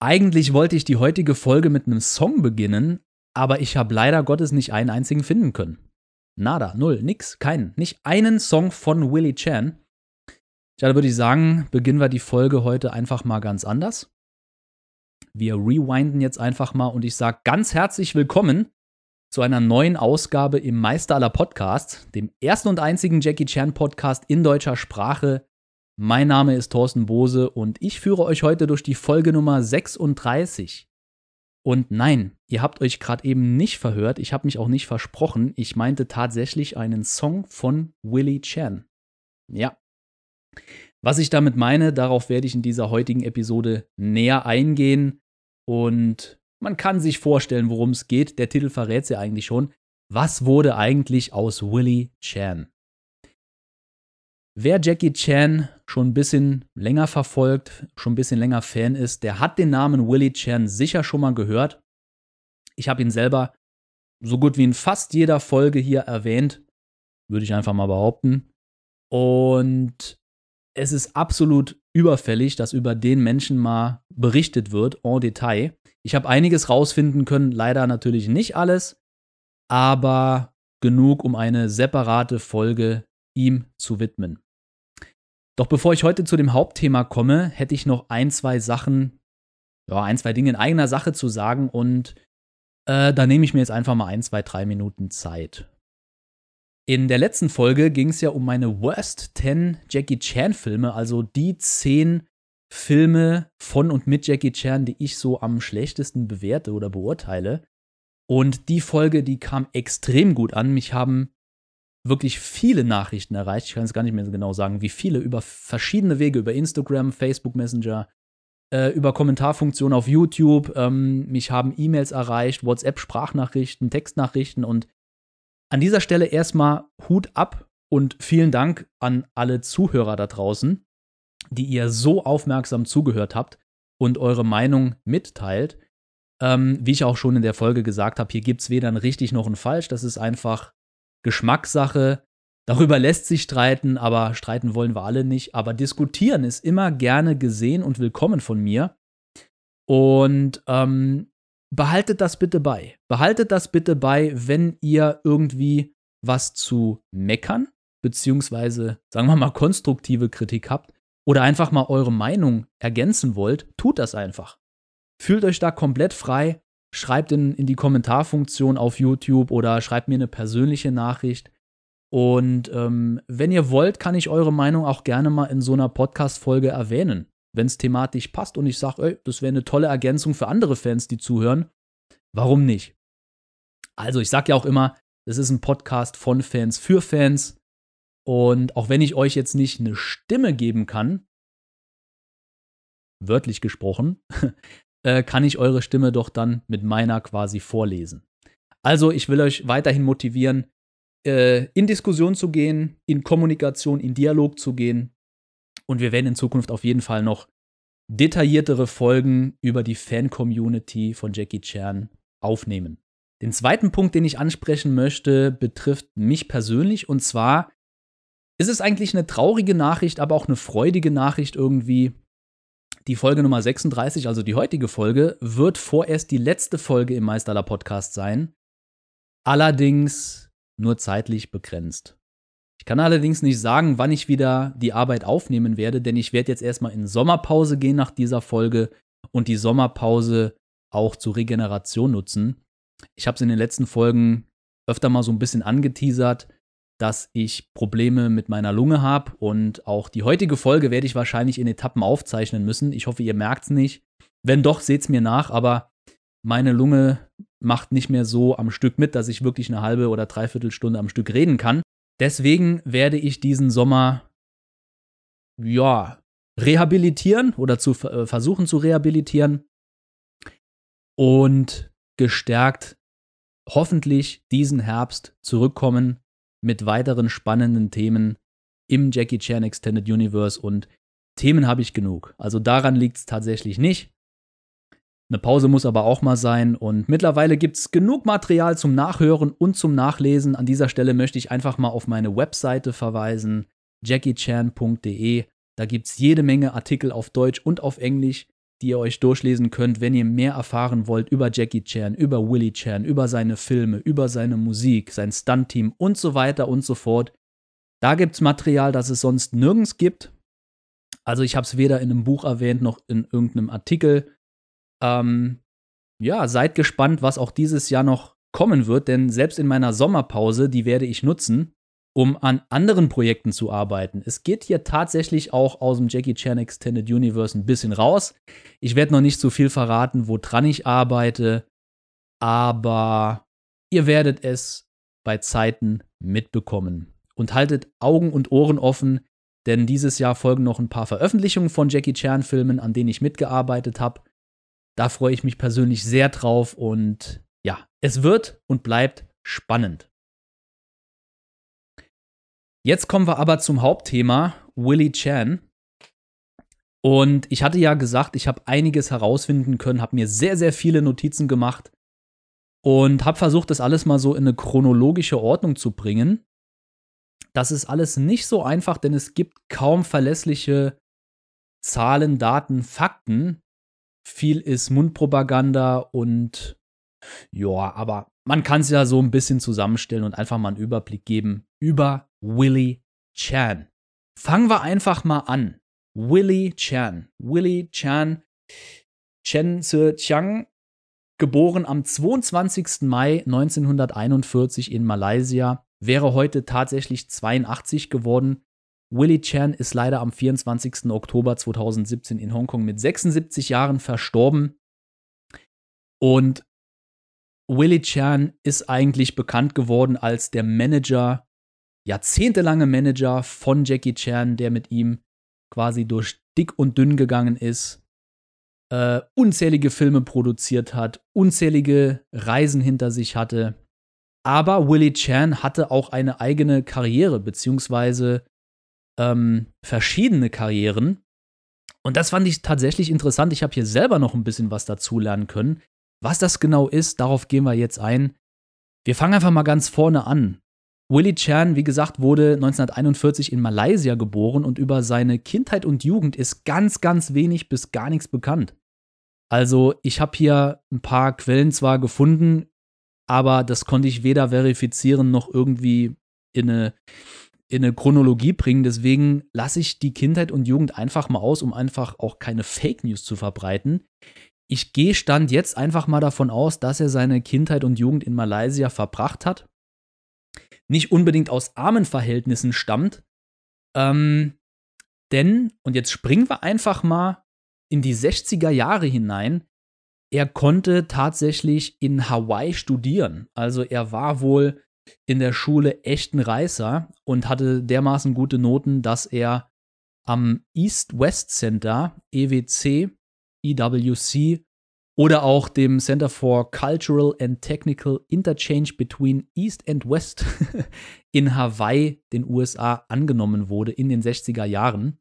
Eigentlich wollte ich die heutige Folge mit einem Song beginnen, aber ich habe leider Gottes nicht einen einzigen finden können. Nada, null, nix, keinen. Nicht einen Song von Willie Chan. Ja, würde ich sagen, beginnen wir die Folge heute einfach mal ganz anders. Wir rewinden jetzt einfach mal und ich sage ganz herzlich willkommen zu einer neuen Ausgabe im Meister aller Podcasts, dem ersten und einzigen Jackie Chan Podcast in deutscher Sprache mein Name ist Thorsten Bose und ich führe euch heute durch die Folge Nummer 36. Und nein, ihr habt euch gerade eben nicht verhört, ich habe mich auch nicht versprochen, ich meinte tatsächlich einen Song von Willie Chan. Ja. Was ich damit meine, darauf werde ich in dieser heutigen Episode näher eingehen und man kann sich vorstellen, worum es geht. Der Titel verrät es ja eigentlich schon. Was wurde eigentlich aus Willie Chan? Wer Jackie Chan schon ein bisschen länger verfolgt, schon ein bisschen länger Fan ist, der hat den Namen Willie Chan sicher schon mal gehört. Ich habe ihn selber so gut wie in fast jeder Folge hier erwähnt, würde ich einfach mal behaupten. Und es ist absolut überfällig, dass über den Menschen mal berichtet wird, en Detail. Ich habe einiges rausfinden können, leider natürlich nicht alles, aber genug, um eine separate Folge ihm zu widmen. Doch bevor ich heute zu dem Hauptthema komme, hätte ich noch ein, zwei Sachen, ja, ein, zwei Dinge in eigener Sache zu sagen und äh, da nehme ich mir jetzt einfach mal ein, zwei, drei Minuten Zeit. In der letzten Folge ging es ja um meine Worst 10 Jackie Chan Filme, also die 10 Filme von und mit Jackie Chan, die ich so am schlechtesten bewerte oder beurteile. Und die Folge, die kam extrem gut an. Mich haben wirklich viele Nachrichten erreicht. Ich kann es gar nicht mehr so genau sagen, wie viele, über verschiedene Wege, über Instagram, Facebook Messenger, äh, über Kommentarfunktionen auf YouTube. Ähm, mich haben E-Mails erreicht, WhatsApp-Sprachnachrichten, Textnachrichten und an dieser Stelle erstmal Hut ab und vielen Dank an alle Zuhörer da draußen, die ihr so aufmerksam zugehört habt und eure Meinung mitteilt. Ähm, wie ich auch schon in der Folge gesagt habe, hier gibt es weder ein richtig noch ein falsch. Das ist einfach Geschmackssache. Darüber lässt sich streiten, aber streiten wollen wir alle nicht. Aber diskutieren ist immer gerne gesehen und willkommen von mir. Und ähm, behaltet das bitte bei. Behaltet das bitte bei, wenn ihr irgendwie was zu meckern, beziehungsweise, sagen wir mal, konstruktive Kritik habt oder einfach mal eure Meinung ergänzen wollt, tut das einfach. Fühlt euch da komplett frei schreibt in, in die Kommentarfunktion auf YouTube oder schreibt mir eine persönliche Nachricht. Und ähm, wenn ihr wollt, kann ich eure Meinung auch gerne mal in so einer Podcast-Folge erwähnen, wenn es thematisch passt und ich sage, das wäre eine tolle Ergänzung für andere Fans, die zuhören. Warum nicht? Also, ich sage ja auch immer, das ist ein Podcast von Fans für Fans. Und auch wenn ich euch jetzt nicht eine Stimme geben kann, wörtlich gesprochen, äh, kann ich eure Stimme doch dann mit meiner quasi vorlesen. Also ich will euch weiterhin motivieren, äh, in Diskussion zu gehen, in Kommunikation, in Dialog zu gehen. Und wir werden in Zukunft auf jeden Fall noch detailliertere Folgen über die Fan-Community von Jackie Chan aufnehmen. Den zweiten Punkt, den ich ansprechen möchte, betrifft mich persönlich. Und zwar ist es eigentlich eine traurige Nachricht, aber auch eine freudige Nachricht irgendwie. Die Folge Nummer 36, also die heutige Folge, wird vorerst die letzte Folge im Meisterler Podcast sein. Allerdings nur zeitlich begrenzt. Ich kann allerdings nicht sagen, wann ich wieder die Arbeit aufnehmen werde, denn ich werde jetzt erstmal in Sommerpause gehen nach dieser Folge und die Sommerpause auch zur Regeneration nutzen. Ich habe es in den letzten Folgen öfter mal so ein bisschen angeteasert dass ich Probleme mit meiner Lunge habe und auch die heutige Folge werde ich wahrscheinlich in Etappen aufzeichnen müssen. Ich hoffe, ihr merkt es nicht. Wenn doch, seht es mir nach, aber meine Lunge macht nicht mehr so am Stück mit, dass ich wirklich eine halbe oder dreiviertel Stunde am Stück reden kann. Deswegen werde ich diesen Sommer, ja, rehabilitieren oder zu äh, versuchen zu rehabilitieren und gestärkt hoffentlich diesen Herbst zurückkommen mit weiteren spannenden Themen im Jackie Chan Extended Universe und Themen habe ich genug. Also daran liegt es tatsächlich nicht. Eine Pause muss aber auch mal sein und mittlerweile gibt es genug Material zum Nachhören und zum Nachlesen. An dieser Stelle möchte ich einfach mal auf meine Webseite verweisen, jackiechan.de. Da gibt es jede Menge Artikel auf Deutsch und auf Englisch, die ihr euch durchlesen könnt, wenn ihr mehr erfahren wollt über Jackie Chan, über Willie Chan, über seine Filme, über seine Musik, sein Stunt-Team und so weiter und so fort. Da gibt es Material, das es sonst nirgends gibt. Also ich habe es weder in einem Buch erwähnt noch in irgendeinem Artikel. Ähm, ja, seid gespannt, was auch dieses Jahr noch kommen wird, denn selbst in meiner Sommerpause, die werde ich nutzen, um an anderen Projekten zu arbeiten. Es geht hier tatsächlich auch aus dem Jackie Chan Extended Universe ein bisschen raus. Ich werde noch nicht so viel verraten, woran ich arbeite, aber ihr werdet es bei Zeiten mitbekommen. Und haltet Augen und Ohren offen, denn dieses Jahr folgen noch ein paar Veröffentlichungen von Jackie Chan-Filmen, an denen ich mitgearbeitet habe. Da freue ich mich persönlich sehr drauf und ja, es wird und bleibt spannend. Jetzt kommen wir aber zum Hauptthema, Willie Chan. Und ich hatte ja gesagt, ich habe einiges herausfinden können, habe mir sehr, sehr viele Notizen gemacht und habe versucht, das alles mal so in eine chronologische Ordnung zu bringen. Das ist alles nicht so einfach, denn es gibt kaum verlässliche Zahlen, Daten, Fakten. Viel ist Mundpropaganda und ja, aber man kann es ja so ein bisschen zusammenstellen und einfach mal einen Überblick geben über Willie Chan. Fangen wir einfach mal an. Willie Chan. Willie Chan, Chen Tse Chiang, geboren am 22. Mai 1941 in Malaysia, wäre heute tatsächlich 82 geworden. Willie Chan ist leider am 24. Oktober 2017 in Hongkong mit 76 Jahren verstorben. Und Willie Chan ist eigentlich bekannt geworden als der Manager, jahrzehntelange Manager von Jackie Chan, der mit ihm quasi durch dick und dünn gegangen ist, äh, unzählige Filme produziert hat, unzählige Reisen hinter sich hatte. Aber Willie Chan hatte auch eine eigene Karriere, beziehungsweise ähm, verschiedene Karrieren. Und das fand ich tatsächlich interessant. Ich habe hier selber noch ein bisschen was dazu lernen können. Was das genau ist, darauf gehen wir jetzt ein. Wir fangen einfach mal ganz vorne an. Willie Chan, wie gesagt, wurde 1941 in Malaysia geboren und über seine Kindheit und Jugend ist ganz, ganz wenig bis gar nichts bekannt. Also ich habe hier ein paar Quellen zwar gefunden, aber das konnte ich weder verifizieren noch irgendwie in eine, in eine Chronologie bringen. Deswegen lasse ich die Kindheit und Jugend einfach mal aus, um einfach auch keine Fake News zu verbreiten. Ich gehe Stand jetzt einfach mal davon aus, dass er seine Kindheit und Jugend in Malaysia verbracht hat. Nicht unbedingt aus armen Verhältnissen stammt. Ähm, denn, und jetzt springen wir einfach mal in die 60er Jahre hinein, er konnte tatsächlich in Hawaii studieren. Also er war wohl in der Schule echten Reißer und hatte dermaßen gute Noten, dass er am East-West Center, EWC, EWC oder auch dem Center for Cultural and Technical Interchange between East and West in Hawaii, den USA, angenommen wurde in den 60er Jahren.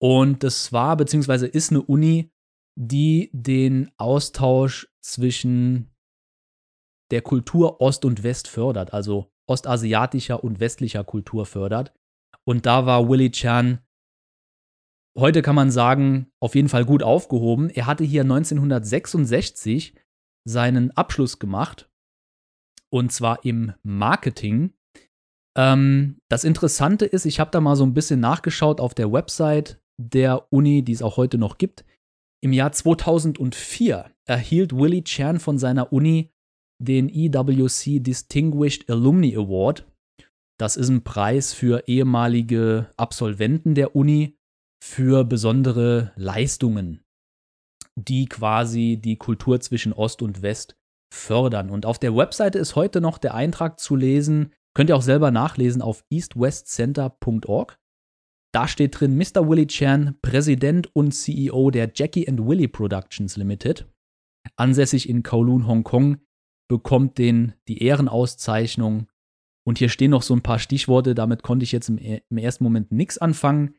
Und das war bzw. ist eine Uni, die den Austausch zwischen der Kultur Ost und West fördert, also ostasiatischer und westlicher Kultur fördert. Und da war Willie Chan heute kann man sagen, auf jeden Fall gut aufgehoben. Er hatte hier 1966 seinen Abschluss gemacht und zwar im Marketing. Ähm, das Interessante ist, ich habe da mal so ein bisschen nachgeschaut auf der Website der Uni, die es auch heute noch gibt. Im Jahr 2004 erhielt Willie Chan von seiner Uni den EWC Distinguished Alumni Award. Das ist ein Preis für ehemalige Absolventen der Uni für besondere Leistungen, die quasi die Kultur zwischen Ost und West fördern. Und auf der Webseite ist heute noch der Eintrag zu lesen, könnt ihr auch selber nachlesen auf eastwestcenter.org. Da steht drin Mr. Willie Chan, Präsident und CEO der Jackie and Willie Productions Limited, ansässig in Kowloon, Hongkong, bekommt den die Ehrenauszeichnung. Und hier stehen noch so ein paar Stichworte, damit konnte ich jetzt im, im ersten Moment nichts anfangen.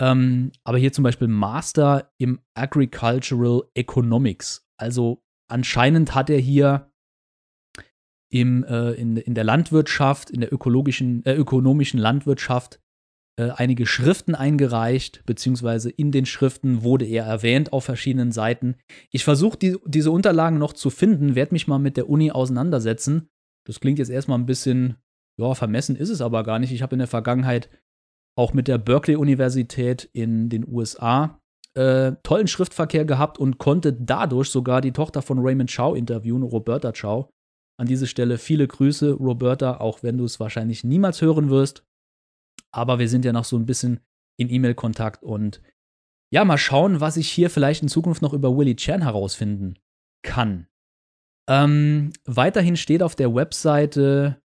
Ähm, aber hier zum Beispiel Master im Agricultural Economics. Also anscheinend hat er hier im, äh, in, in der Landwirtschaft, in der ökologischen, äh, ökonomischen Landwirtschaft äh, einige Schriften eingereicht, beziehungsweise in den Schriften wurde er erwähnt auf verschiedenen Seiten. Ich versuche die, diese Unterlagen noch zu finden, werde mich mal mit der Uni auseinandersetzen. Das klingt jetzt erstmal ein bisschen, ja, vermessen ist es aber gar nicht. Ich habe in der Vergangenheit auch mit der Berkeley-Universität in den USA äh, tollen Schriftverkehr gehabt und konnte dadurch sogar die Tochter von Raymond Chow interviewen, Roberta Chow. An dieser Stelle viele Grüße, Roberta, auch wenn du es wahrscheinlich niemals hören wirst. Aber wir sind ja noch so ein bisschen in E-Mail-Kontakt und ja, mal schauen, was ich hier vielleicht in Zukunft noch über Willie Chan herausfinden kann. Ähm, weiterhin steht auf der Webseite,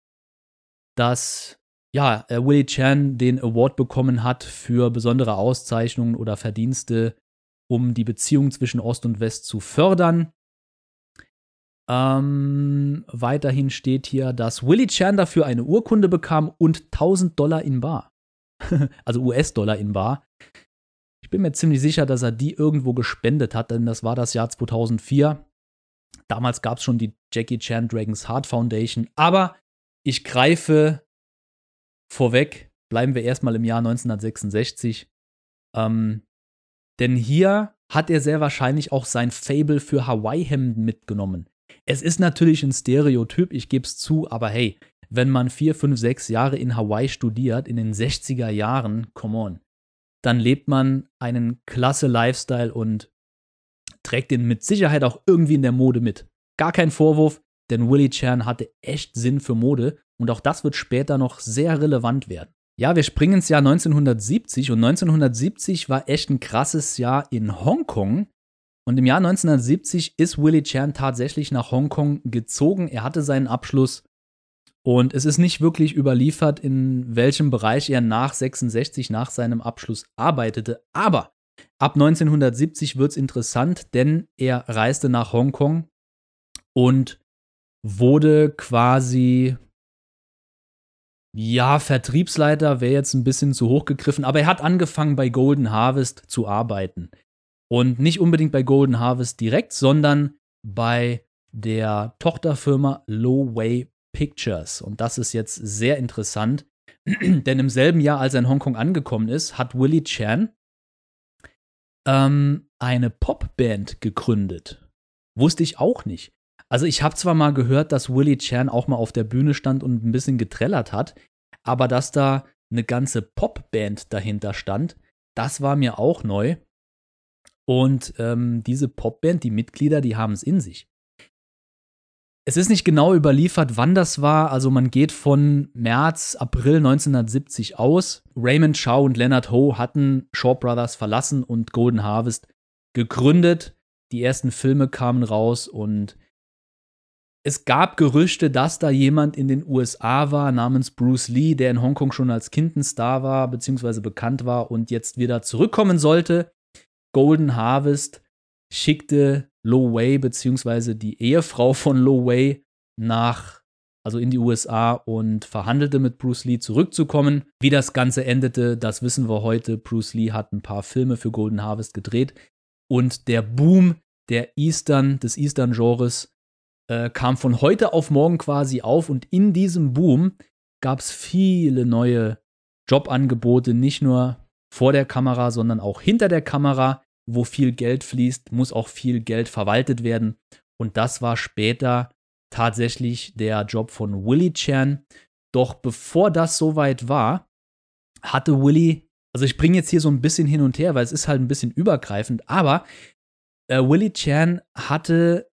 dass ja, äh, Willie Chan den Award bekommen hat für besondere Auszeichnungen oder Verdienste, um die Beziehung zwischen Ost und West zu fördern. Ähm, weiterhin steht hier, dass Willie Chan dafür eine Urkunde bekam und 1000 Dollar in Bar. also US-Dollar in Bar. Ich bin mir ziemlich sicher, dass er die irgendwo gespendet hat, denn das war das Jahr 2004. Damals gab es schon die Jackie Chan Dragons Heart Foundation. Aber ich greife vorweg, bleiben wir erstmal im Jahr 1966. Ähm, denn hier hat er sehr wahrscheinlich auch sein Fable für Hawaii-Hemden mitgenommen. Es ist natürlich ein Stereotyp, ich gebe es zu, aber hey, wenn man vier, fünf, sechs Jahre in Hawaii studiert, in den 60er Jahren, come on, dann lebt man einen klasse Lifestyle und trägt den mit Sicherheit auch irgendwie in der Mode mit. Gar kein Vorwurf, denn Willie Chan hatte echt Sinn für Mode und auch das wird später noch sehr relevant werden. Ja, wir springen ins Jahr 1970 und 1970 war echt ein krasses Jahr in Hongkong. Und im Jahr 1970 ist Willie Chan tatsächlich nach Hongkong gezogen. Er hatte seinen Abschluss und es ist nicht wirklich überliefert, in welchem Bereich er nach 66, nach seinem Abschluss arbeitete. Aber ab 1970 wird es interessant, denn er reiste nach Hongkong und wurde quasi, ja, Vertriebsleiter wäre jetzt ein bisschen zu hoch gegriffen, aber er hat angefangen bei Golden Harvest zu arbeiten. Und nicht unbedingt bei Golden Harvest direkt, sondern bei der Tochterfirma Low Way Pictures. Und das ist jetzt sehr interessant, denn im selben Jahr, als er in Hongkong angekommen ist, hat Willie Chan ähm, eine Popband gegründet. Wusste ich auch nicht. Also ich habe zwar mal gehört, dass Willie Chan auch mal auf der Bühne stand und ein bisschen getrellert hat, aber dass da eine ganze Popband dahinter stand, das war mir auch neu. Und ähm, diese Popband, die Mitglieder, die haben es in sich. Es ist nicht genau überliefert, wann das war. Also man geht von März, April 1970 aus. Raymond Shaw und Leonard Ho hatten Shaw Brothers verlassen und Golden Harvest gegründet. Die ersten Filme kamen raus und es gab Gerüchte, dass da jemand in den USA war namens Bruce Lee, der in Hongkong schon als Kind ein Star war, beziehungsweise bekannt war und jetzt wieder zurückkommen sollte. Golden Harvest schickte Lo Wei beziehungsweise die Ehefrau von Lo Wei nach, also in die USA und verhandelte mit Bruce Lee zurückzukommen. Wie das Ganze endete, das wissen wir heute. Bruce Lee hat ein paar Filme für Golden Harvest gedreht und der Boom der Eastern, des Eastern-Genres äh, kam von heute auf morgen quasi auf und in diesem Boom gab es viele neue Jobangebote, nicht nur vor der Kamera, sondern auch hinter der Kamera wo viel Geld fließt, muss auch viel Geld verwaltet werden. Und das war später tatsächlich der Job von Willie Chan. Doch bevor das soweit war, hatte Willie, also ich bringe jetzt hier so ein bisschen hin und her, weil es ist halt ein bisschen übergreifend, aber äh, Willie Chan hatte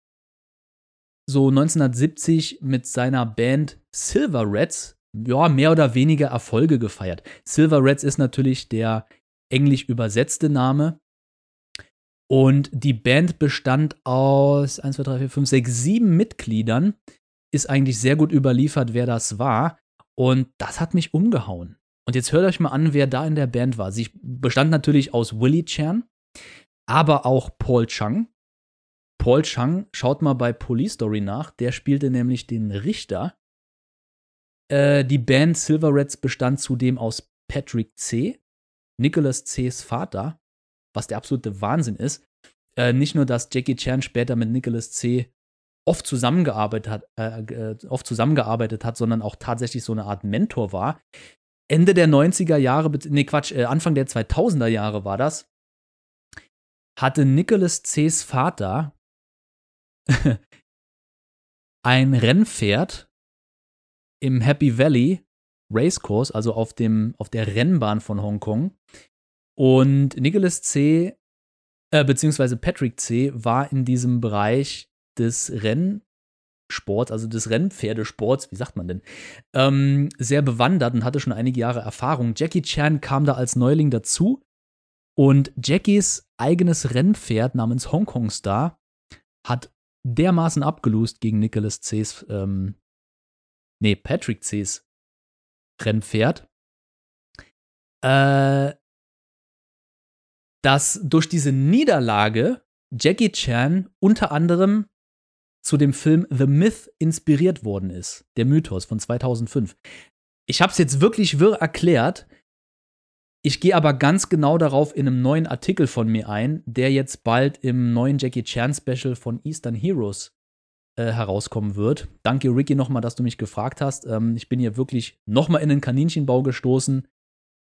so 1970 mit seiner Band Silver Reds ja, mehr oder weniger Erfolge gefeiert. Silver Reds ist natürlich der englisch übersetzte Name und die Band bestand aus 1, 2, 3, 4, 5, 6, 7 Mitgliedern. Ist eigentlich sehr gut überliefert, wer das war. Und das hat mich umgehauen. Und jetzt hört euch mal an, wer da in der Band war. Sie bestand natürlich aus Willie Chan, aber auch Paul Chang. Paul Chang, schaut mal bei Police Story nach, der spielte nämlich den Richter. Äh, die Band Silver Reds bestand zudem aus Patrick C., Nicholas C.'s Vater, was der absolute Wahnsinn ist. Äh, nicht nur, dass Jackie Chan später mit Nicholas C. oft zusammengearbeitet hat, äh, äh, oft zusammengearbeitet hat, sondern auch tatsächlich so eine Art Mentor war. Ende der 90er Jahre, nee Quatsch, äh, Anfang der 2000er Jahre war das, hatte Nicholas C.'s Vater ein Rennpferd im Happy Valley Racecourse, also auf, dem, auf der Rennbahn von Hongkong. Und Nicholas C., äh, beziehungsweise Patrick C., war in diesem Bereich des Rennsports, also des Rennpferdesports, wie sagt man denn, ähm, sehr bewandert und hatte schon einige Jahre Erfahrung. Jackie Chan kam da als Neuling dazu und Jackies eigenes Rennpferd namens Hongkong Star hat dermaßen abgelust gegen Nicholas C's, ähm, nee, Patrick C's Rennpferd, äh, dass durch diese Niederlage Jackie Chan unter anderem zu dem Film The Myth inspiriert worden ist, der Mythos von 2005. Ich habe es jetzt wirklich wirr erklärt. Ich gehe aber ganz genau darauf in einem neuen Artikel von mir ein, der jetzt bald im neuen Jackie Chan Special von Eastern Heroes äh, herauskommen wird. Danke, Ricky, nochmal, dass du mich gefragt hast. Ähm, ich bin hier wirklich nochmal in den Kaninchenbau gestoßen.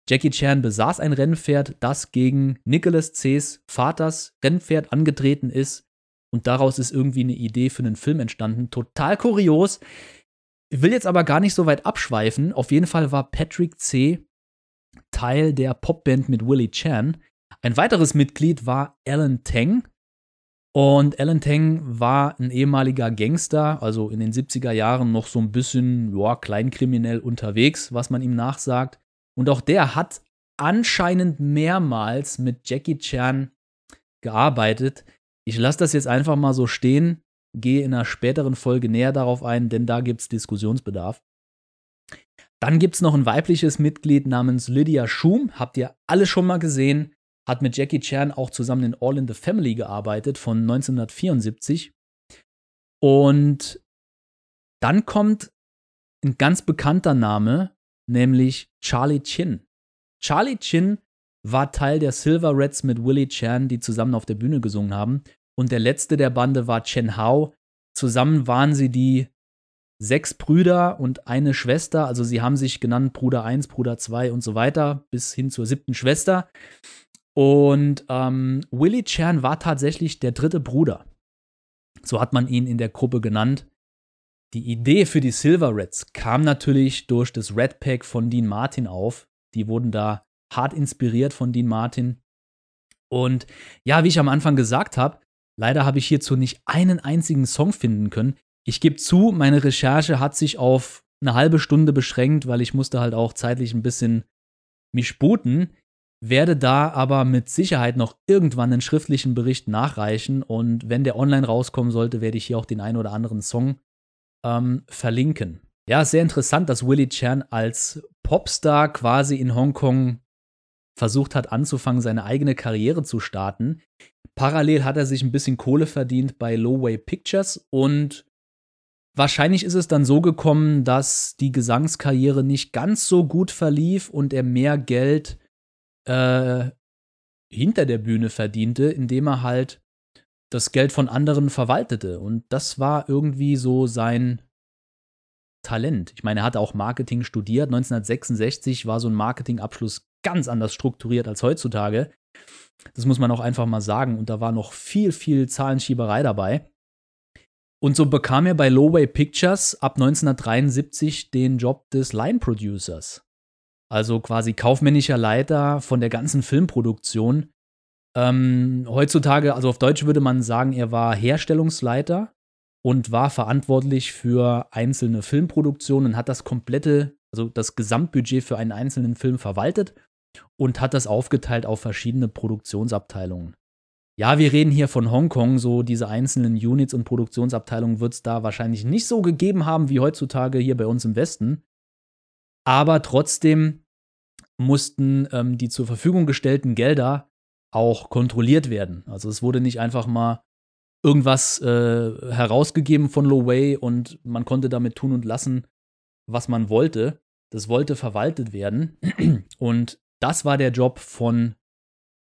Jackie Chan besaß ein Rennpferd, das gegen Nicholas C.'s Vaters Rennpferd angetreten ist. Und daraus ist irgendwie eine Idee für einen Film entstanden. Total kurios. Ich will jetzt aber gar nicht so weit abschweifen. Auf jeden Fall war Patrick C. Teil der Popband mit Willie Chan. Ein weiteres Mitglied war Alan Tang. Und Alan Tang war ein ehemaliger Gangster, also in den 70er Jahren noch so ein bisschen ja, kleinkriminell unterwegs, was man ihm nachsagt. Und auch der hat anscheinend mehrmals mit Jackie Chan gearbeitet. Ich lasse das jetzt einfach mal so stehen, gehe in einer späteren Folge näher darauf ein, denn da gibt es Diskussionsbedarf. Dann gibt es noch ein weibliches Mitglied namens Lydia Schum, habt ihr alle schon mal gesehen hat mit Jackie Chan auch zusammen in All in the Family gearbeitet von 1974. Und dann kommt ein ganz bekannter Name, nämlich Charlie Chin. Charlie Chin war Teil der Silver Reds mit Willie Chan, die zusammen auf der Bühne gesungen haben. Und der letzte der Bande war Chen Hao. Zusammen waren sie die sechs Brüder und eine Schwester. Also sie haben sich genannt Bruder 1, Bruder 2 und so weiter, bis hin zur siebten Schwester. Und ähm, Willie Chan war tatsächlich der dritte Bruder. So hat man ihn in der Gruppe genannt. Die Idee für die Silver Reds kam natürlich durch das Red Pack von Dean Martin auf. Die wurden da hart inspiriert von Dean Martin. Und ja, wie ich am Anfang gesagt habe, leider habe ich hierzu nicht einen einzigen Song finden können. Ich gebe zu, meine Recherche hat sich auf eine halbe Stunde beschränkt, weil ich musste halt auch zeitlich ein bisschen mich sputen werde da aber mit Sicherheit noch irgendwann einen schriftlichen Bericht nachreichen und wenn der online rauskommen sollte, werde ich hier auch den einen oder anderen Song ähm, verlinken. Ja, sehr interessant, dass Willie Chan als Popstar quasi in Hongkong versucht hat anzufangen, seine eigene Karriere zu starten. Parallel hat er sich ein bisschen Kohle verdient bei Lowway Pictures und wahrscheinlich ist es dann so gekommen, dass die Gesangskarriere nicht ganz so gut verlief und er mehr Geld äh, hinter der Bühne verdiente, indem er halt das Geld von anderen verwaltete. Und das war irgendwie so sein Talent. Ich meine, er hatte auch Marketing studiert. 1966 war so ein Marketingabschluss ganz anders strukturiert als heutzutage. Das muss man auch einfach mal sagen. Und da war noch viel, viel Zahlenschieberei dabei. Und so bekam er bei Lowway Pictures ab 1973 den Job des Line Producers also quasi kaufmännischer Leiter von der ganzen Filmproduktion. Ähm, heutzutage, also auf Deutsch würde man sagen, er war Herstellungsleiter und war verantwortlich für einzelne Filmproduktionen und hat das komplette, also das Gesamtbudget für einen einzelnen Film verwaltet und hat das aufgeteilt auf verschiedene Produktionsabteilungen. Ja, wir reden hier von Hongkong, so diese einzelnen Units und Produktionsabteilungen wird es da wahrscheinlich nicht so gegeben haben wie heutzutage hier bei uns im Westen aber trotzdem mussten ähm, die zur Verfügung gestellten Gelder auch kontrolliert werden. Also es wurde nicht einfach mal irgendwas äh, herausgegeben von Low Way und man konnte damit tun und lassen, was man wollte. Das wollte verwaltet werden. Und das war der Job von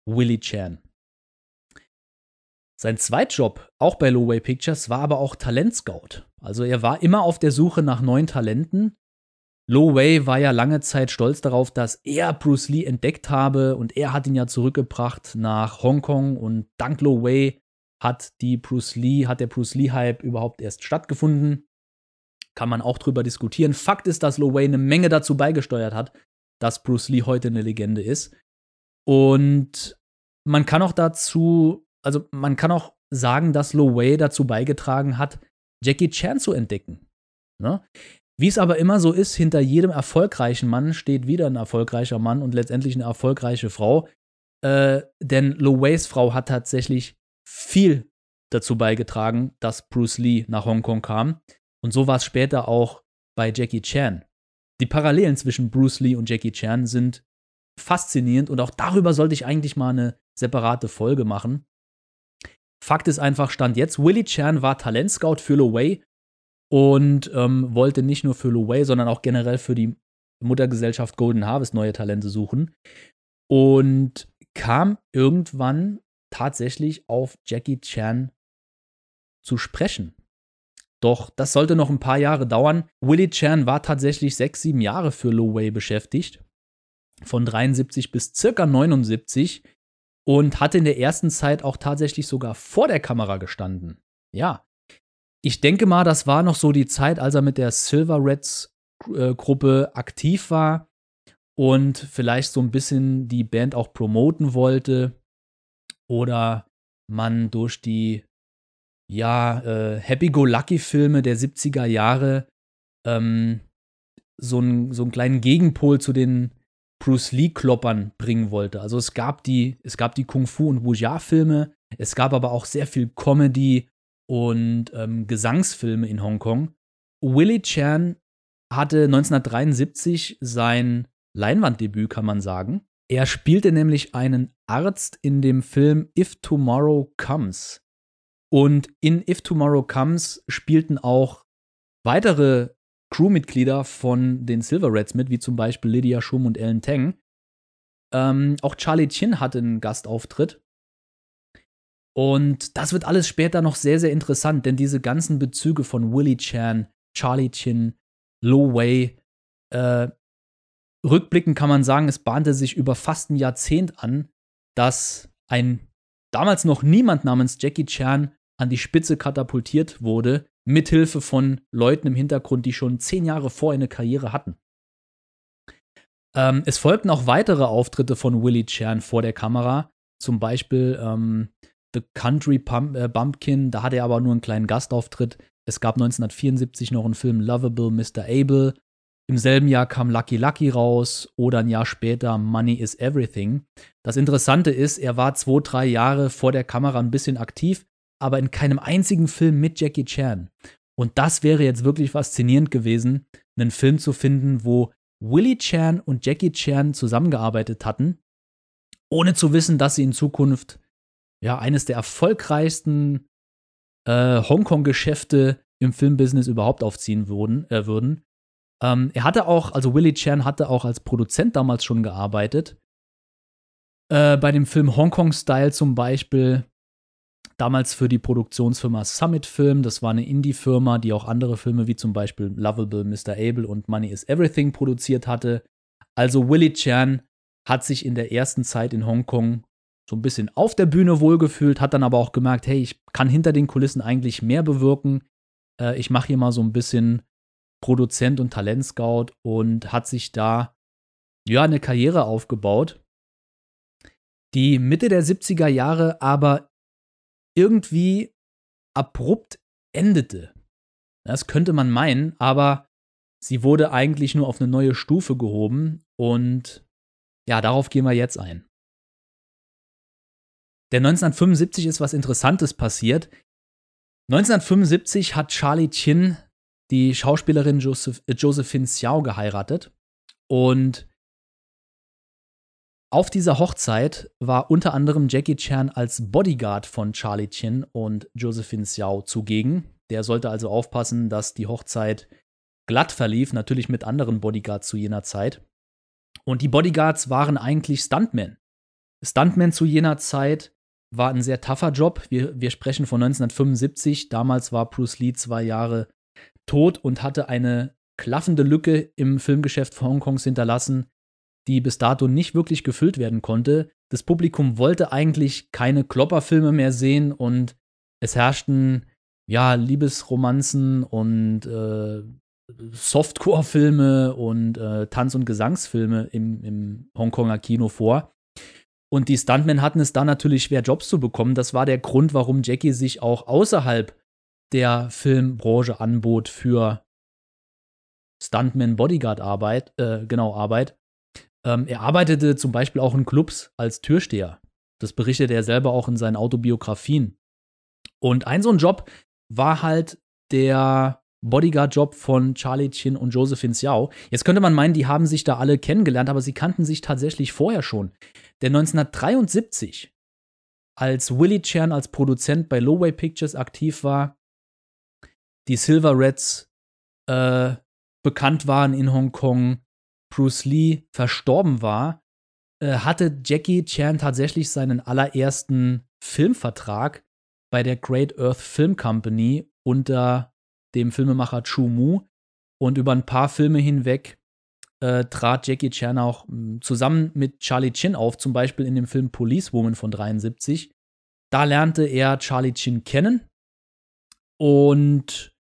Willie Chan. Sein Zweitjob, auch bei Low Way Pictures, war aber auch Talentscout. Also er war immer auf der Suche nach neuen Talenten Lo Wei war ja lange Zeit stolz darauf, dass er Bruce Lee entdeckt habe und er hat ihn ja zurückgebracht nach Hongkong und dank Lo Wei hat die Bruce Lee, hat der Bruce Lee Hype überhaupt erst stattgefunden. Kann man auch drüber diskutieren. Fakt ist, dass Lo Wei eine Menge dazu beigesteuert hat, dass Bruce Lee heute eine Legende ist. Und man kann auch dazu, also man kann auch sagen, dass Lo Wei dazu beigetragen hat, Jackie Chan zu entdecken. Ne? Wie es aber immer so ist, hinter jedem erfolgreichen Mann steht wieder ein erfolgreicher Mann und letztendlich eine erfolgreiche Frau. Äh, denn Lo Weis Frau hat tatsächlich viel dazu beigetragen, dass Bruce Lee nach Hongkong kam. Und so war es später auch bei Jackie Chan. Die Parallelen zwischen Bruce Lee und Jackie Chan sind faszinierend und auch darüber sollte ich eigentlich mal eine separate Folge machen. Fakt ist einfach, Stand jetzt, Willie Chan war Talentscout für Lo Wei und ähm, wollte nicht nur für Lo Wei, sondern auch generell für die Muttergesellschaft Golden Harvest neue Talente suchen und kam irgendwann tatsächlich auf Jackie Chan zu sprechen. Doch das sollte noch ein paar Jahre dauern. Willie Chan war tatsächlich sechs, sieben Jahre für Lo Wei beschäftigt. Von 73 bis circa 79 und hatte in der ersten Zeit auch tatsächlich sogar vor der Kamera gestanden. Ja. Ich denke mal, das war noch so die Zeit, als er mit der Silver Reds äh, Gruppe aktiv war und vielleicht so ein bisschen die Band auch promoten wollte oder man durch die ja, äh, Happy-Go-Lucky-Filme der 70er Jahre ähm, so, ein, so einen kleinen Gegenpol zu den Bruce Lee-Kloppern bringen wollte. Also es gab die, es gab die Kung-Fu- und Wuxia-Filme, es gab aber auch sehr viel Comedy und ähm, Gesangsfilme in Hongkong. Willie Chan hatte 1973 sein Leinwanddebüt, kann man sagen. Er spielte nämlich einen Arzt in dem Film If Tomorrow Comes. Und in If Tomorrow Comes spielten auch weitere Crewmitglieder von den Silver Reds mit, wie zum Beispiel Lydia Schum und Ellen Tang. Ähm, auch Charlie Chin hatte einen Gastauftritt. Und das wird alles später noch sehr, sehr interessant, denn diese ganzen Bezüge von Willie Chan, Charlie Chin, Lo Wei, äh, rückblickend kann man sagen, es bahnte sich über fast ein Jahrzehnt an, dass ein damals noch niemand namens Jackie Chan an die Spitze katapultiert wurde, mithilfe von Leuten im Hintergrund, die schon zehn Jahre vorher eine Karriere hatten. Ähm, es folgten auch weitere Auftritte von Willie Chan vor der Kamera, zum Beispiel ähm, The Country Pump, äh, Bumpkin, da hatte er aber nur einen kleinen Gastauftritt. Es gab 1974 noch einen Film Lovable Mr. Able. Im selben Jahr kam Lucky Lucky raus oder ein Jahr später Money is Everything. Das Interessante ist, er war zwei, drei Jahre vor der Kamera ein bisschen aktiv, aber in keinem einzigen Film mit Jackie Chan. Und das wäre jetzt wirklich faszinierend gewesen, einen Film zu finden, wo Willie Chan und Jackie Chan zusammengearbeitet hatten, ohne zu wissen, dass sie in Zukunft ja eines der erfolgreichsten äh, Hongkong-Geschäfte im Filmbusiness überhaupt aufziehen würden. Äh, würden. Ähm, er hatte auch, also Willie Chan hatte auch als Produzent damals schon gearbeitet. Äh, bei dem Film Hong Kong Style zum Beispiel damals für die Produktionsfirma Summit Film. Das war eine Indie-Firma, die auch andere Filme wie zum Beispiel Lovable, Mr. Able und Money is Everything produziert hatte. Also Willie Chan hat sich in der ersten Zeit in Hongkong so ein bisschen auf der Bühne wohlgefühlt, hat dann aber auch gemerkt, hey, ich kann hinter den Kulissen eigentlich mehr bewirken. Äh, ich mache hier mal so ein bisschen Produzent und Talentscout und hat sich da ja eine Karriere aufgebaut, die Mitte der 70er Jahre aber irgendwie abrupt endete. Das könnte man meinen, aber sie wurde eigentlich nur auf eine neue Stufe gehoben und ja, darauf gehen wir jetzt ein. Denn 1975 ist was Interessantes passiert. 1975 hat Charlie Chin die Schauspielerin Joseph, äh, Josephine Xiao geheiratet und auf dieser Hochzeit war unter anderem Jackie Chan als Bodyguard von Charlie Chin und Josephine Xiao zugegen. Der sollte also aufpassen, dass die Hochzeit glatt verlief, natürlich mit anderen Bodyguards zu jener Zeit. Und die Bodyguards waren eigentlich Stuntmen. Stuntmen zu jener Zeit war ein sehr tougher Job. Wir, wir sprechen von 1975. Damals war Bruce Lee zwei Jahre tot und hatte eine klaffende Lücke im Filmgeschäft Hongkongs hinterlassen, die bis dato nicht wirklich gefüllt werden konnte. Das Publikum wollte eigentlich keine Klopperfilme mehr sehen und es herrschten ja Liebesromanzen und äh, Softcore-Filme und äh, Tanz- und Gesangsfilme im, im Hongkonger Kino vor. Und die Stuntmen hatten es da natürlich schwer, Jobs zu bekommen. Das war der Grund, warum Jackie sich auch außerhalb der Filmbranche anbot für Stuntman-Bodyguard-Arbeit, äh, genau, Arbeit. Ähm, er arbeitete zum Beispiel auch in Clubs als Türsteher. Das berichtet er selber auch in seinen Autobiografien. Und ein so ein Job war halt der Bodyguard-Job von Charlie Chin und Josephine Xiao. Jetzt könnte man meinen, die haben sich da alle kennengelernt, aber sie kannten sich tatsächlich vorher schon. Denn 1973, als Willie Chan als Produzent bei Lowway Pictures aktiv war, die Silver Reds äh, bekannt waren in Hongkong, Bruce Lee verstorben war, äh, hatte Jackie Chan tatsächlich seinen allerersten Filmvertrag bei der Great Earth Film Company unter dem Filmemacher Chu Mu. Und über ein paar Filme hinweg äh, trat Jackie Chan auch mh, zusammen mit Charlie Chin auf, zum Beispiel in dem Film Police Woman von 73. Da lernte er Charlie Chin kennen und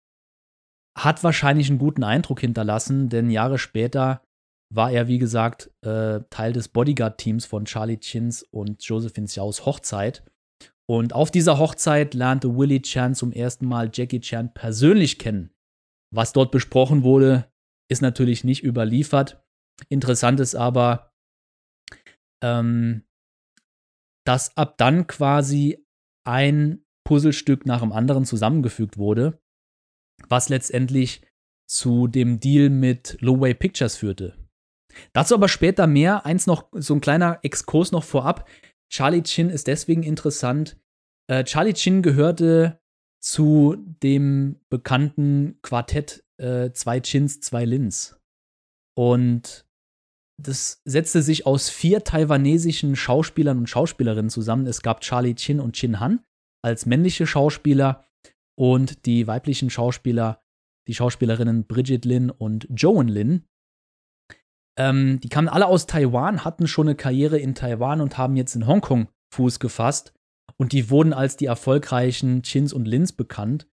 hat wahrscheinlich einen guten Eindruck hinterlassen, denn Jahre später war er, wie gesagt, äh, Teil des Bodyguard-Teams von Charlie Chins und Josephine Xiaos Hochzeit. Und auf dieser Hochzeit lernte Willie Chan zum ersten Mal Jackie Chan persönlich kennen. Was dort besprochen wurde, ist natürlich nicht überliefert. Interessant ist aber, ähm, dass ab dann quasi ein Puzzlestück nach dem anderen zusammengefügt wurde, was letztendlich zu dem Deal mit Lowway Pictures führte. Dazu aber später mehr. Eins noch, so ein kleiner Exkurs noch vorab. Charlie Chin ist deswegen interessant. Äh, Charlie Chin gehörte zu dem bekannten Quartett äh, Zwei Chins, Zwei Lins. Und das setzte sich aus vier taiwanesischen Schauspielern und Schauspielerinnen zusammen. Es gab Charlie Chin und Chin Han als männliche Schauspieler und die weiblichen Schauspieler, die Schauspielerinnen Bridget Lin und Joan Lin. Ähm, die kamen alle aus Taiwan, hatten schon eine Karriere in Taiwan und haben jetzt in Hongkong Fuß gefasst. Und die wurden als die erfolgreichen Chins und Lins bekannt.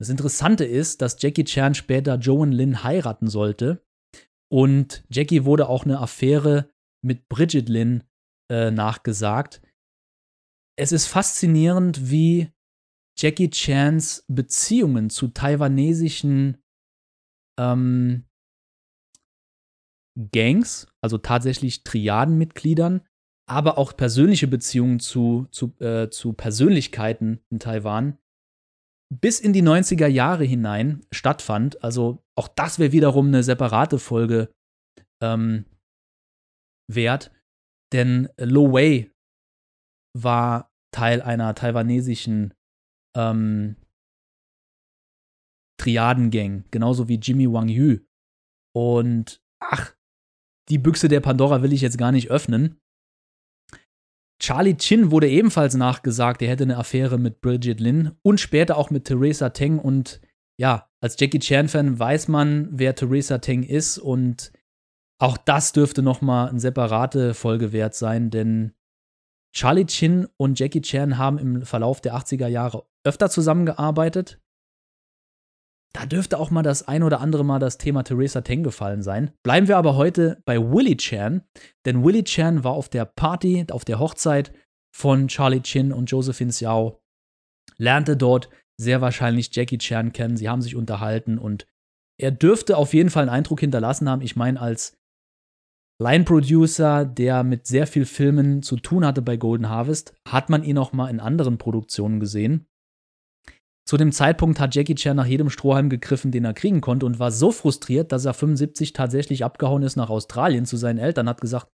Das Interessante ist, dass Jackie Chan später Joan Lin heiraten sollte. Und Jackie wurde auch eine Affäre mit Bridget Lin äh, nachgesagt. Es ist faszinierend, wie Jackie Chans Beziehungen zu taiwanesischen ähm, Gangs, also tatsächlich Triadenmitgliedern, aber auch persönliche Beziehungen zu, zu, äh, zu Persönlichkeiten in Taiwan bis in die 90er Jahre hinein stattfand. Also auch das wäre wiederum eine separate Folge ähm, wert, denn Lo Wei war Teil einer taiwanesischen ähm, Triadengang, genauso wie Jimmy Wang Yu. Und ach, die Büchse der Pandora will ich jetzt gar nicht öffnen. Charlie Chin wurde ebenfalls nachgesagt, er hätte eine Affäre mit Bridget Lin und später auch mit Theresa Teng. Und ja, als Jackie Chan-Fan weiß man, wer Theresa Teng ist. Und auch das dürfte nochmal eine separate Folge wert sein, denn Charlie Chin und Jackie Chan haben im Verlauf der 80er Jahre öfter zusammengearbeitet. Da dürfte auch mal das ein oder andere Mal das Thema Theresa Teng gefallen sein. Bleiben wir aber heute bei Willie Chan, denn Willie Chan war auf der Party, auf der Hochzeit von Charlie Chin und Josephine Xiao, lernte dort sehr wahrscheinlich Jackie Chan kennen. Sie haben sich unterhalten und er dürfte auf jeden Fall einen Eindruck hinterlassen haben. Ich meine, als Line-Producer, der mit sehr viel Filmen zu tun hatte bei Golden Harvest, hat man ihn auch mal in anderen Produktionen gesehen. Zu dem Zeitpunkt hat Jackie Chan nach jedem Strohhalm gegriffen, den er kriegen konnte und war so frustriert, dass er 75 tatsächlich abgehauen ist nach Australien zu seinen Eltern, hat gesagt,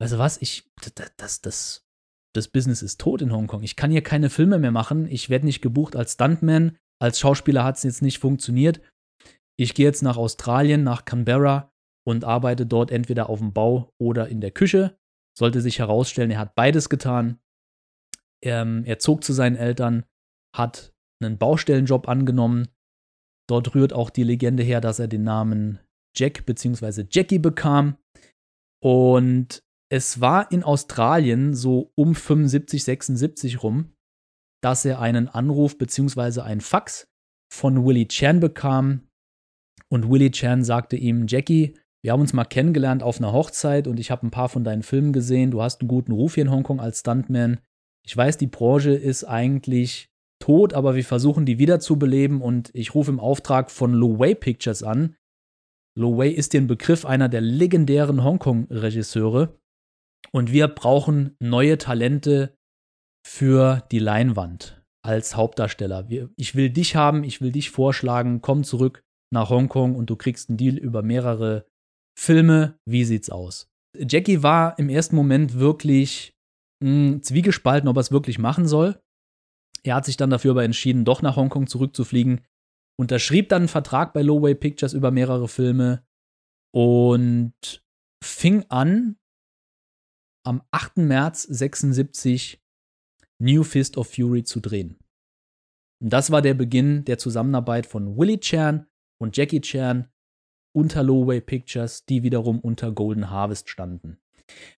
weißt du was, ich, das, das, das Business ist tot in Hongkong. Ich kann hier keine Filme mehr machen. Ich werde nicht gebucht als Stuntman. Als Schauspieler hat es jetzt nicht funktioniert. Ich gehe jetzt nach Australien, nach Canberra und arbeite dort entweder auf dem Bau oder in der Küche. Sollte sich herausstellen, er hat beides getan. Ähm, er zog zu seinen Eltern, hat einen Baustellenjob angenommen Dort rührt auch die Legende her, dass er den Namen Jack bzw. Jackie bekam. Und es war in Australien so um 75, 76 rum, dass er einen Anruf bzw. ein Fax von Willie Chan bekam. Und Willie Chan sagte ihm, Jackie, wir haben uns mal kennengelernt auf einer Hochzeit und ich habe ein paar von deinen Filmen gesehen. Du hast einen guten Ruf hier in Hongkong als Stuntman. Ich weiß, die Branche ist eigentlich tot, aber wir versuchen die wiederzubeleben und ich rufe im Auftrag von Lo Wei Pictures an. Lo Wei ist den Begriff einer der legendären Hongkong-Regisseure und wir brauchen neue Talente für die Leinwand als Hauptdarsteller. ich will dich haben, ich will dich vorschlagen, komm zurück nach Hongkong und du kriegst einen Deal über mehrere Filme, wie sieht's aus? Jackie war im ersten Moment wirklich mh, hm, zwiegespalten, ob er es wirklich machen soll. Er hat sich dann dafür aber entschieden, doch nach Hongkong zurückzufliegen, unterschrieb dann einen Vertrag bei Lowway Pictures über mehrere Filme und fing an, am 8. März 76 New Fist of Fury zu drehen. Und das war der Beginn der Zusammenarbeit von Willie Chan und Jackie Chan unter Lowway Pictures, die wiederum unter Golden Harvest standen.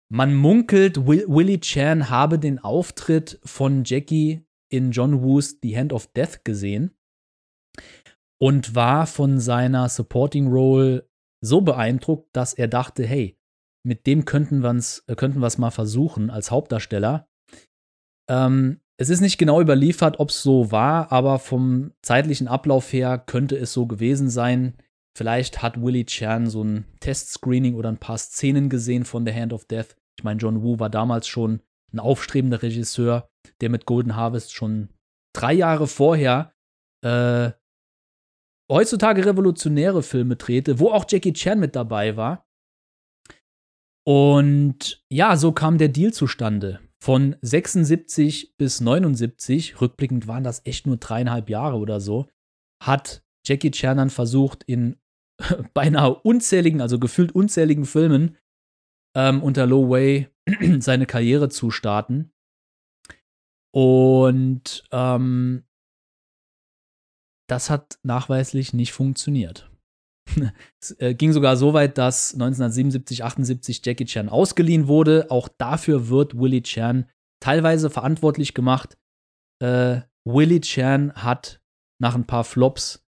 Man munkelt, Will Willie Chan habe den Auftritt von Jackie in John Woos The Hand of Death gesehen und war von seiner Supporting Role so beeindruckt, dass er dachte, hey, mit dem könnten wir es äh, könnten mal versuchen als Hauptdarsteller. Ähm, es ist nicht genau überliefert, ob es so war, aber vom zeitlichen Ablauf her könnte es so gewesen sein. Vielleicht hat Willie Chan so ein Testscreening oder ein paar Szenen gesehen von The Hand of Death. Ich meine, John Woo war damals schon ein aufstrebender Regisseur, der mit Golden Harvest schon drei Jahre vorher äh, heutzutage revolutionäre Filme drehte, wo auch Jackie Chan mit dabei war. Und ja, so kam der Deal zustande. Von 76 bis 79, rückblickend waren das echt nur dreieinhalb Jahre oder so, hat Jackie Chan dann versucht, in beinahe unzähligen, also gefühlt unzähligen Filmen ähm, unter Low Way seine Karriere zu starten. Und ähm, das hat nachweislich nicht funktioniert. es äh, ging sogar so weit, dass 1977, 78 Jackie Chan ausgeliehen wurde. Auch dafür wird Willie Chan teilweise verantwortlich gemacht. Äh, Willie Chan hat nach ein paar Flops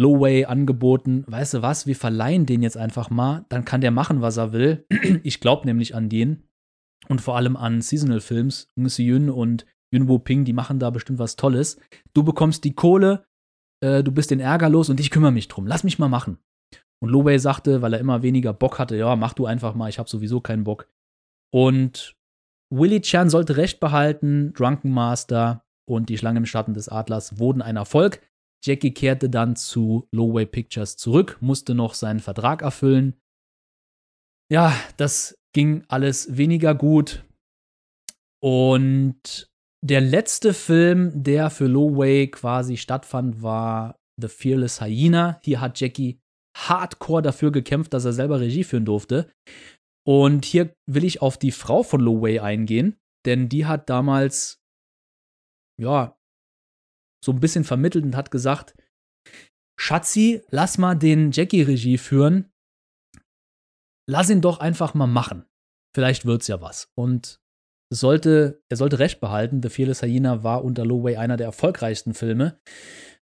Lowway angeboten, weißt du was, wir verleihen den jetzt einfach mal, dann kann der machen, was er will. ich glaube nämlich an den und vor allem an Seasonal Films. Yun und Yun Wo Ping, die machen da bestimmt was Tolles. Du bekommst die Kohle, äh, du bist den Ärger los und ich kümmere mich drum. Lass mich mal machen. Und Loway sagte, weil er immer weniger Bock hatte, ja, mach du einfach mal, ich habe sowieso keinen Bock. Und Willie Chan sollte recht behalten, Drunken Master und die Schlange im Schatten des Adlers wurden ein Erfolg. Jackie kehrte dann zu Lowway Pictures zurück, musste noch seinen Vertrag erfüllen. Ja, das ging alles weniger gut. Und der letzte Film, der für Lowway quasi stattfand, war The Fearless Hyena. Hier hat Jackie hardcore dafür gekämpft, dass er selber Regie führen durfte. Und hier will ich auf die Frau von Lowway eingehen, denn die hat damals, ja, so ein bisschen vermittelt und hat gesagt, Schatzi, lass mal den Jackie Regie führen. Lass ihn doch einfach mal machen. Vielleicht wird's ja was. Und sollte, er sollte recht behalten. The Fearless Hyena war unter Loway einer der erfolgreichsten Filme.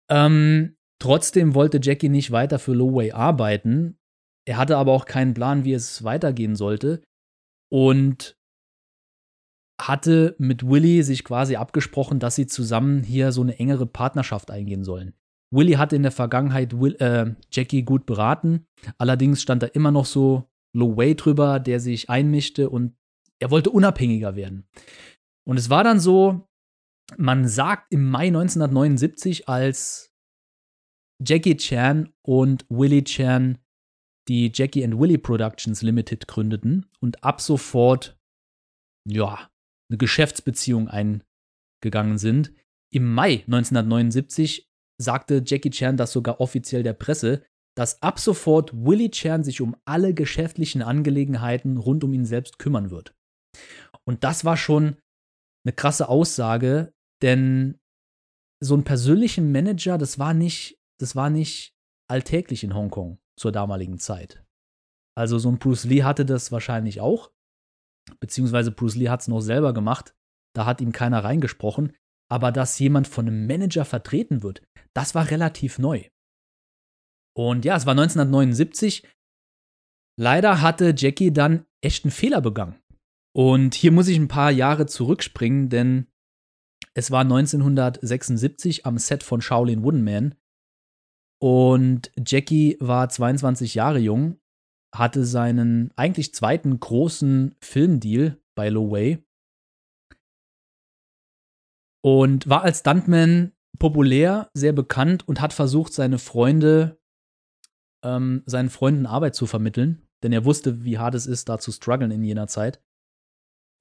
Ähm, trotzdem wollte Jackie nicht weiter für Loway arbeiten. Er hatte aber auch keinen Plan, wie es weitergehen sollte. Und hatte mit Willy sich quasi abgesprochen, dass sie zusammen hier so eine engere Partnerschaft eingehen sollen. Willy hatte in der Vergangenheit Will, äh, Jackie gut beraten, allerdings stand da immer noch so Low Way drüber, der sich einmischte und er wollte unabhängiger werden. Und es war dann so, man sagt im Mai 1979, als Jackie Chan und Willie Chan die Jackie and Willie Productions Limited gründeten und ab sofort, ja, eine Geschäftsbeziehung eingegangen sind. Im Mai 1979 sagte Jackie Chan das sogar offiziell der Presse, dass ab sofort Willie Chan sich um alle geschäftlichen Angelegenheiten rund um ihn selbst kümmern wird. Und das war schon eine krasse Aussage, denn so einen persönlichen Manager, das war nicht das war nicht alltäglich in Hongkong zur damaligen Zeit. Also so ein Bruce Lee hatte das wahrscheinlich auch, beziehungsweise Bruce Lee hat es noch selber gemacht, da hat ihm keiner reingesprochen, aber dass jemand von einem Manager vertreten wird, das war relativ neu. Und ja, es war 1979. Leider hatte Jackie dann echt einen Fehler begangen. Und hier muss ich ein paar Jahre zurückspringen, denn es war 1976 am Set von Shaolin Wooden Man. Und Jackie war 22 Jahre jung, hatte seinen eigentlich zweiten großen Filmdeal bei Lo Wei und war als Stuntman populär, sehr bekannt und hat versucht, seine Freunde, ähm, seinen Freunden Arbeit zu vermitteln, denn er wusste, wie hart es ist, da zu strugglen in jener Zeit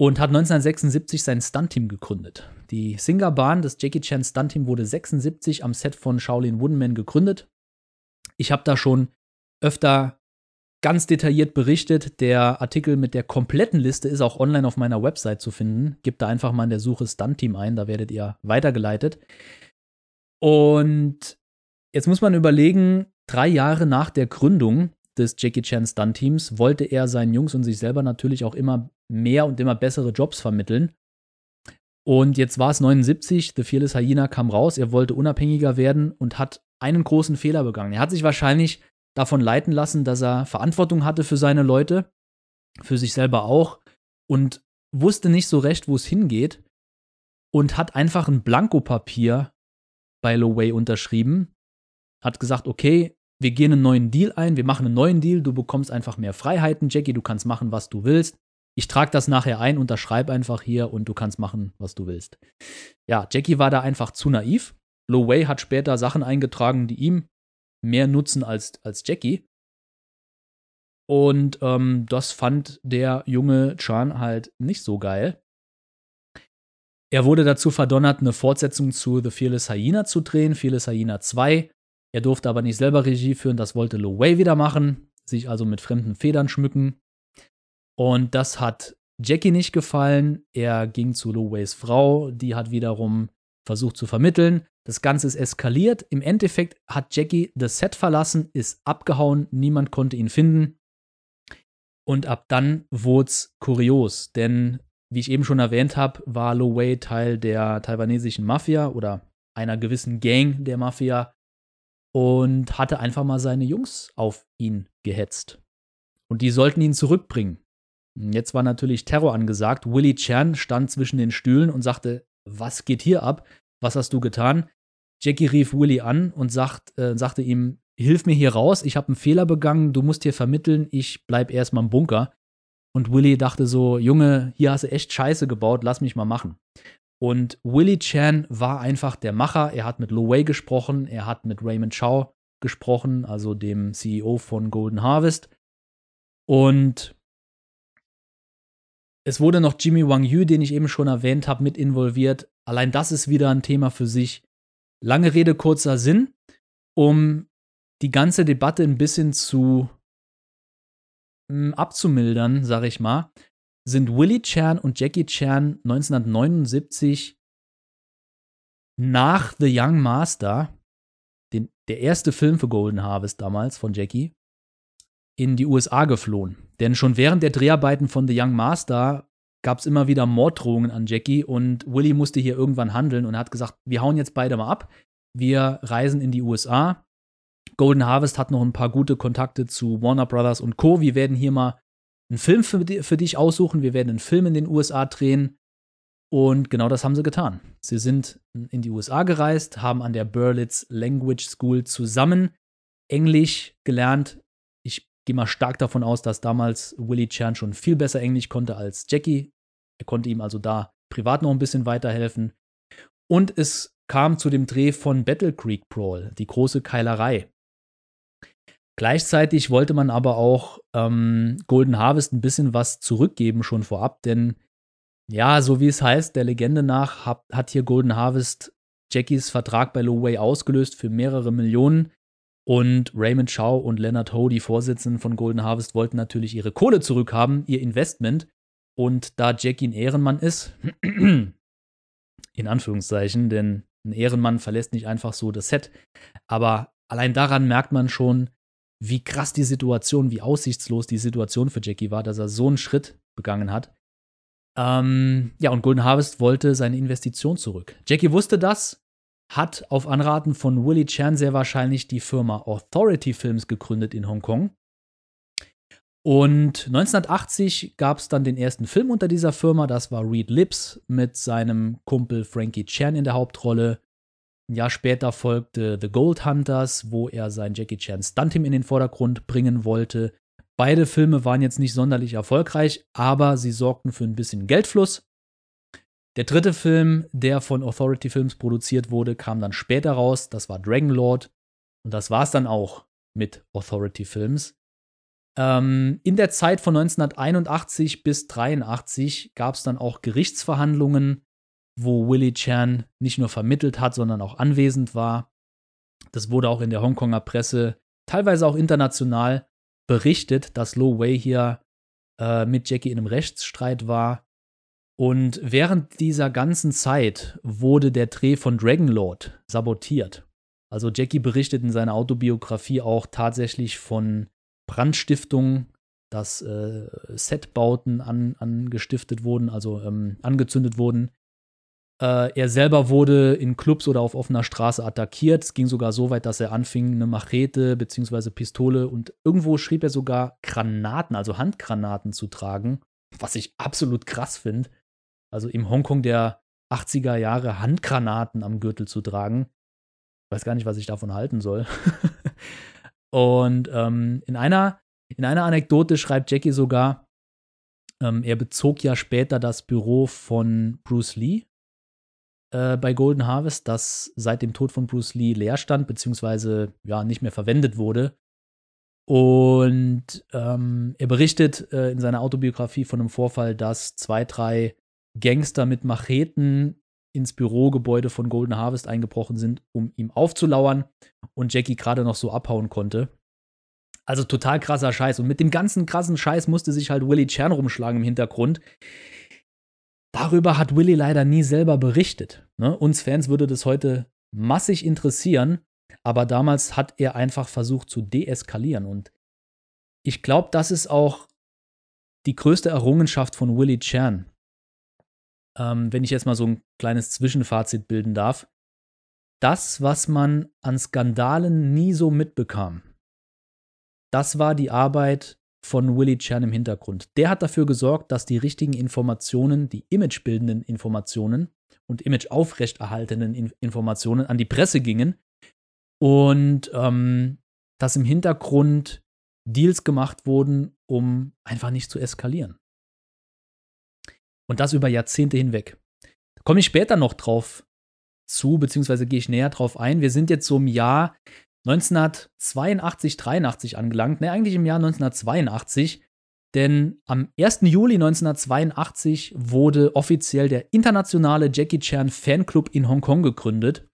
und hat 1976 sein Stuntteam gegründet. Die Singa-Bahn, das Jackie Chan Stuntteam, wurde 76 am Set von Shaolin Woodenman gegründet. Ich habe da schon öfter ganz detailliert berichtet. Der Artikel mit der kompletten Liste ist auch online auf meiner Website zu finden. Gebt da einfach mal in der Suche Stunt-Team ein, da werdet ihr weitergeleitet. Und jetzt muss man überlegen, drei Jahre nach der Gründung des Jackie Chan Stunt-Teams wollte er seinen Jungs und sich selber natürlich auch immer mehr und immer bessere Jobs vermitteln. Und jetzt war es 79, The Fearless Hyena kam raus, er wollte unabhängiger werden und hat einen großen Fehler begangen. Er hat sich wahrscheinlich davon leiten lassen, dass er Verantwortung hatte für seine Leute, für sich selber auch und wusste nicht so recht, wo es hingeht und hat einfach ein Blankopapier bei Loway unterschrieben, hat gesagt, okay, wir gehen einen neuen Deal ein, wir machen einen neuen Deal, du bekommst einfach mehr Freiheiten, Jackie, du kannst machen, was du willst. Ich trage das nachher ein, unterschreib einfach hier und du kannst machen, was du willst. Ja, Jackie war da einfach zu naiv. Lo Wei hat später Sachen eingetragen, die ihm mehr nutzen als, als Jackie. Und ähm, das fand der junge Chan halt nicht so geil. Er wurde dazu verdonnert, eine Fortsetzung zu The Fearless Hyena zu drehen, Fearless Hyena 2. Er durfte aber nicht selber Regie führen, das wollte Lo Wei wieder machen, sich also mit fremden Federn schmücken. Und das hat Jackie nicht gefallen. Er ging zu Lo Weis Frau, die hat wiederum versucht zu vermitteln. Das Ganze ist eskaliert. Im Endeffekt hat Jackie das Set verlassen, ist abgehauen, niemand konnte ihn finden. Und ab dann wurde es kurios, denn wie ich eben schon erwähnt habe, war Lo Wei Teil der taiwanesischen Mafia oder einer gewissen Gang der Mafia und hatte einfach mal seine Jungs auf ihn gehetzt. Und die sollten ihn zurückbringen. Jetzt war natürlich Terror angesagt. Willie Chan stand zwischen den Stühlen und sagte, was geht hier ab? Was hast du getan? Jackie rief Willy an und sagt, äh, sagte ihm, hilf mir hier raus, ich habe einen Fehler begangen, du musst hier vermitteln, ich bleib erstmal im Bunker. Und Willy dachte so, Junge, hier hast du echt Scheiße gebaut, lass mich mal machen. Und Willie Chan war einfach der Macher. Er hat mit Lo Wei gesprochen, er hat mit Raymond Chow gesprochen, also dem CEO von Golden Harvest. Und es wurde noch Jimmy Wang Yu, den ich eben schon erwähnt habe, mit involviert. Allein das ist wieder ein Thema für sich. Lange Rede, kurzer Sinn, um die ganze Debatte ein bisschen zu mh, hm, abzumildern, sag ich mal, sind Willie Chan und Jackie Chan 1979 nach The Young Master, den, der erste Film für Golden Harvest damals von Jackie, in die USA geflohen. Denn schon während der Dreharbeiten von The Young Master gab es immer wieder Morddrohungen an Jackie und Willie musste hier irgendwann handeln und hat gesagt, wir hauen jetzt beide mal ab, wir reisen in die USA. Golden Harvest hat noch ein paar gute Kontakte zu Warner Brothers und Co. Wir werden hier mal einen Film für, für dich aussuchen, wir werden einen Film in den USA drehen. Und genau das haben sie getan. Sie sind in die USA gereist, haben an der Berlitz Language School zusammen Englisch gelernt. Gehe mal stark davon aus, dass damals Willie Chan schon viel besser Englisch konnte als Jackie. Er konnte ihm also da privat noch ein bisschen weiterhelfen. Und es kam zu dem Dreh von Battle Creek Brawl, die große Keilerei. Gleichzeitig wollte man aber auch ähm, Golden Harvest ein bisschen was zurückgeben schon vorab, denn ja, so wie es heißt, der Legende nach hat, hat hier Golden Harvest Jackies Vertrag bei Lowway ausgelöst für mehrere Millionen. Und Raymond Shaw und Leonard Ho, die Vorsitzenden von Golden Harvest, wollten natürlich ihre Kohle zurückhaben, ihr Investment. Und da Jackie ein Ehrenmann ist, in Anführungszeichen, denn ein Ehrenmann verlässt nicht einfach so das Set, aber allein daran merkt man schon, wie krass die Situation, wie aussichtslos die Situation für Jackie war, dass er so einen Schritt begangen hat. Ähm, ja, und Golden Harvest wollte seine Investition zurück. Jackie wusste das, hat auf Anraten von Willie Chan sehr wahrscheinlich die Firma Authority Films gegründet in Hongkong. Und 1980 gab es dann den ersten Film unter dieser Firma, das war Reed Lips mit seinem Kumpel Frankie Chan in der Hauptrolle. Ein Jahr später folgte The Gold Hunters, wo er sein Jackie Chan Stunt-Team in den Vordergrund bringen wollte. Beide Filme waren jetzt nicht sonderlich erfolgreich, aber sie sorgten für ein bisschen Geldfluss. Der dritte Film, der von Authority Films produziert wurde, kam dann später raus. Das war Dragon Lord. Und das war es dann auch mit Authority Films. Ähm, in der Zeit von 1981 bis 1983 gab es dann auch Gerichtsverhandlungen, wo Willie Chan nicht nur vermittelt hat, sondern auch anwesend war. Das wurde auch in der Hongkonger Presse, teilweise auch international, berichtet, dass Lo Wei hier äh, mit Jackie in einem Rechtsstreit war. Und während dieser ganzen Zeit wurde der Dreh von Dragonlord sabotiert. Also Jackie berichtet in seiner Autobiografie auch tatsächlich von Brandstiftungen, dass äh, Setbauten an, angestiftet wurden, also ähm, angezündet wurden. Äh, er selber wurde in Clubs oder auf offener Straße attackiert. Es ging sogar so weit, dass er anfing, eine Machete bzw. Pistole und irgendwo schrieb er sogar Granaten, also Handgranaten zu tragen, was ich absolut krass finde. Also im Hongkong der 80er Jahre Handgranaten am Gürtel zu tragen. Ich weiß gar nicht, was ich davon halten soll. und ähm, in, einer, in einer Anekdote schreibt Jackie sogar, ähm, er bezog ja später das Büro von Bruce Lee äh, bei Golden Harvest, das seit dem Tod von Bruce Lee leer stand, beziehungsweise ja nicht mehr verwendet wurde. Und ähm, er berichtet äh, in seiner Autobiografie von einem Vorfall, dass zwei, drei Gangster mit Macheten ins Bürogebäude von Golden Harvest eingebrochen sind, um ihm aufzulauern und Jackie gerade noch so abhauen konnte. Also total krasser Scheiß. Und mit dem ganzen krassen Scheiß musste sich halt Willie Chan rumschlagen im Hintergrund. Darüber hat Willie leider nie selber berichtet. Ne? Uns Fans würde das heute massig interessieren, aber damals hat er einfach versucht zu deeskalieren. Und ich glaube, das ist auch die größte Errungenschaft von Willie Chan. Ähm, wenn ich jetzt mal so ein kleines Zwischenfazit bilden darf. Das, was man an Skandalen nie so mitbekam, das war die Arbeit von Willie Chan im Hintergrund. Der hat dafür gesorgt, dass die richtigen Informationen, die imagebildenden Informationen und image aufrechterhaltenden Informationen an die Presse gingen und ähm, dass im Hintergrund Deals gemacht wurden, um einfach nicht zu eskalieren. Und das über Jahrzehnte hinweg. Da komme ich später noch drauf zu, beziehungsweise gehe ich näher drauf ein. Wir sind jetzt so im Jahr 1982, 83 angelangt, ne, eigentlich im Jahr 1982, denn am 1. Juli 1982 wurde offiziell der internationale Jackie Chan Fanclub in Hongkong gegründet,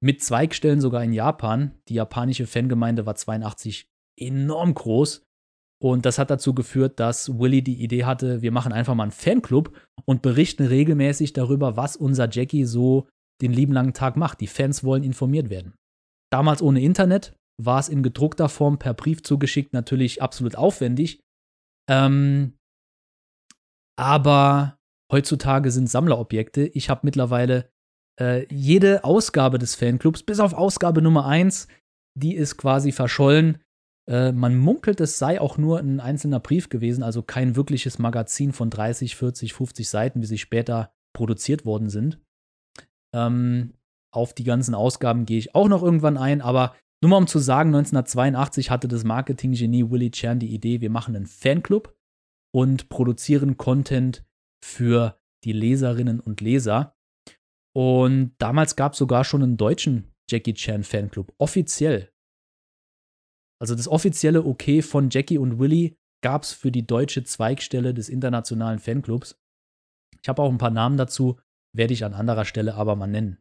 mit Zweigstellen sogar in Japan. Die japanische Fangemeinde war 82 enorm groß und das hat dazu geführt, dass Willy die Idee hatte, wir machen einfach mal einen Fanclub und berichten regelmäßig darüber, was unser Jackie so den lieben langen Tag macht. Die Fans wollen informiert werden. Damals ohne Internet war es in gedruckter Form per Brief zugeschickt natürlich absolut aufwendig. Ähm, aber heutzutage sind Sammlerobjekte. Ich habe mittlerweile äh, jede Ausgabe des Fanclubs, bis auf Ausgabe Nummer 1, die ist quasi verschollen. Äh, man munkelt, es sei auch nur ein einzelner Brief gewesen, also kein wirkliches Magazin von 30, 40, 50 Seiten, wie sie später produziert worden sind. Ähm, auf die ganzen Ausgaben gehe ich auch noch irgendwann ein, aber nur mal um zu sagen, 1982 hatte das Marketinggenie Willie Chan die Idee, wir machen einen Fanclub und produzieren Content für die Leserinnen und Leser. Und damals gab es sogar schon einen deutschen Jackie Chan Fanclub, offiziell. Also das offizielle Okay von Jackie und Willie gab es für die deutsche Zweigstelle des internationalen Fanclubs. Ich habe auch ein paar Namen dazu, werde ich an anderer Stelle aber mal nennen.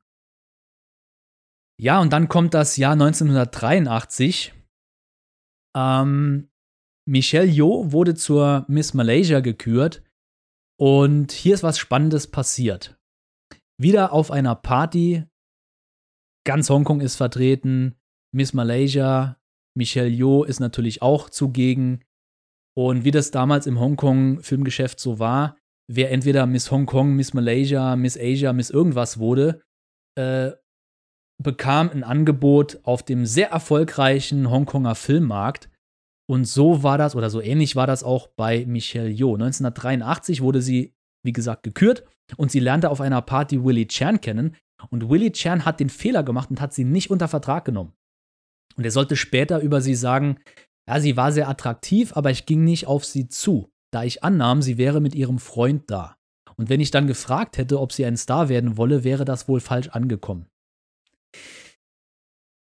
Ja, und dann kommt das Jahr 1983. Ähm, Michelle Yeoh wurde zur Miss Malaysia gekürt. Und hier ist was Spannendes passiert. Wieder auf einer Party. Ganz Hongkong ist vertreten. Miss Malaysia, Michelle Yeoh ist natürlich auch zugegen. Und wie das damals im Hongkong-Filmgeschäft so war, wer entweder Miss Hongkong, Miss Malaysia, Miss Asia, Miss irgendwas wurde, äh, bekam ein Angebot auf dem sehr erfolgreichen Hongkonger Filmmarkt. Und so war das, oder so ähnlich war das auch bei Michelle Yeoh. 1983 wurde sie, wie gesagt, gekürt und sie lernte auf einer Party Willie Chan kennen. Und Willie Chan hat den Fehler gemacht und hat sie nicht unter Vertrag genommen. Und er sollte später über sie sagen, ja, sie war sehr attraktiv, aber ich ging nicht auf sie zu, da ich annahm, sie wäre mit ihrem Freund da. Und wenn ich dann gefragt hätte, ob sie ein Star werden wolle, wäre das wohl falsch angekommen.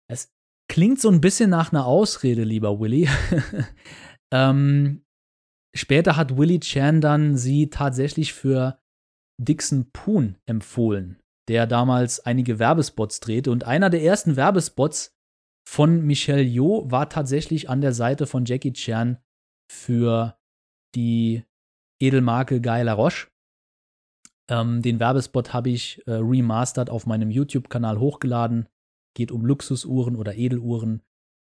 Es klingt so ein bisschen nach einer Ausrede, lieber Willy. ähm, später hat Willy Chan dann sie tatsächlich für Dixon Poon empfohlen, der damals einige Werbespots drehte. Und einer der ersten Werbespots von Michelle Yeoh war tatsächlich an der Seite von Jackie Chan für die Edelmarke Guy Laroche. Ähm, den Werbespot habe ich äh, remastered auf meinem YouTube-Kanal hochgeladen. Geht um Luxusuhren oder Edeluhren.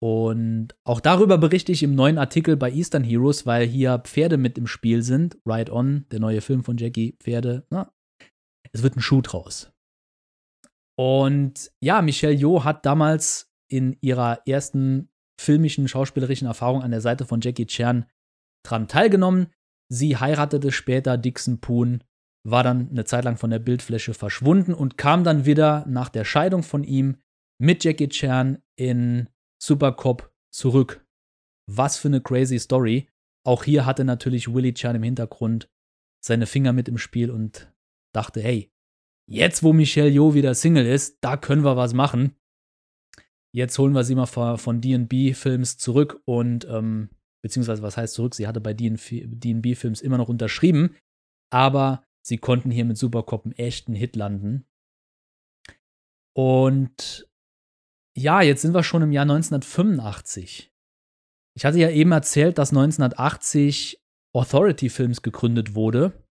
Und auch darüber berichte ich im neuen Artikel bei Eastern Heroes, weil hier Pferde mit im Spiel sind. Ride On, der neue Film von Jackie, Pferde. Na, es wird ein Schuh draus. Und ja, Michelle Yeoh hat damals in ihrer ersten filmischen, schauspielerischen Erfahrung an der Seite von Jackie Chan dran teilgenommen. Sie heiratete später Dixon Poon, war dann eine Zeit lang von der Bildfläche verschwunden und kam dann wieder nach der Scheidung von ihm mit Jackie Chan in Supercop zurück. Was für eine crazy Story. Auch hier hatte natürlich Willie Chan im Hintergrund seine Finger mit im Spiel und dachte, hey, jetzt wo Michelle Yeoh wieder Single ist, da können wir was machen. Jetzt holen wir sie mal von DB-Films zurück und, ähm, beziehungsweise was heißt zurück? Sie hatte bei DB-Films immer noch unterschrieben, aber sie konnten hier mit Supercop einen echten Hit landen. Und ja, jetzt sind wir schon im Jahr 1985. Ich hatte ja eben erzählt, dass 1980 Authority Films gegründet wurde.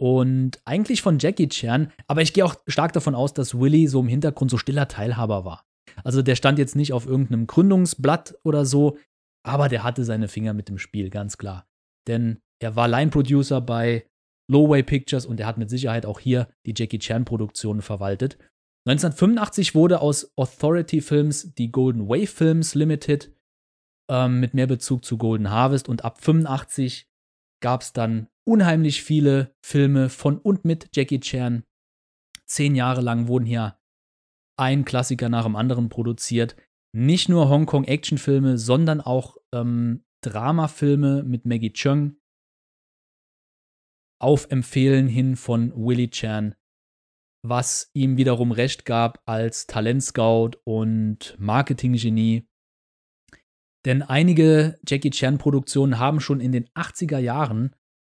Und eigentlich von Jackie Chan, aber ich gehe auch stark davon aus, dass Willy so im Hintergrund so stiller Teilhaber war. Also der stand jetzt nicht auf irgendeinem Gründungsblatt oder so, aber der hatte seine Finger mit dem Spiel, ganz klar. Denn er war Line-Producer bei Lowway Pictures und er hat mit Sicherheit auch hier die Jackie Chan-Produktionen verwaltet. 1985 wurde aus Authority Films die Golden Wave Films Limited ähm, mit mehr Bezug zu Golden Harvest und ab 85 gab es dann unheimlich viele Filme von und mit Jackie Chan. Zehn Jahre lang wurden hier ein Klassiker nach dem anderen produziert. Nicht nur Hongkong-Actionfilme, sondern auch ähm, Dramafilme mit Maggie Chung. Auf Empfehlen hin von Willie Chan, was ihm wiederum recht gab als Talentscout und Marketinggenie. Denn einige Jackie Chan-Produktionen haben schon in den 80er Jahren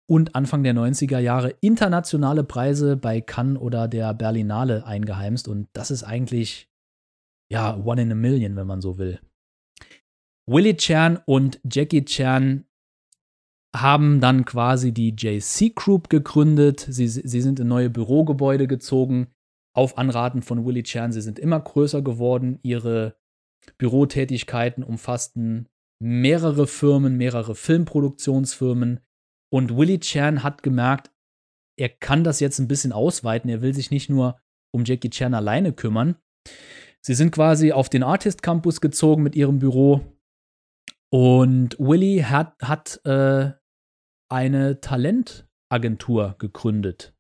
und Anfang der 90er Jahre internationale Preise bei Cannes oder der Berlinale eingeheimst. Und das ist eigentlich, ja, one in a million, wenn man so will. Willie Chan und Jackie Chan haben dann quasi die JC Group gegründet. Sie, sie sind in neue Bürogebäude gezogen, auf Anraten von Willie Chan. Sie sind immer größer geworden. Ihre Bürotätigkeiten umfassten mehrere Firmen, mehrere Filmproduktionsfirmen. Und Willie Chan hat gemerkt, er kann das jetzt ein bisschen ausweiten. Er will sich nicht nur um Jackie Chan alleine kümmern. Sie sind quasi auf den Artist Campus gezogen mit ihrem Büro. Und Willie hat, hat äh, eine Talentagentur gegründet.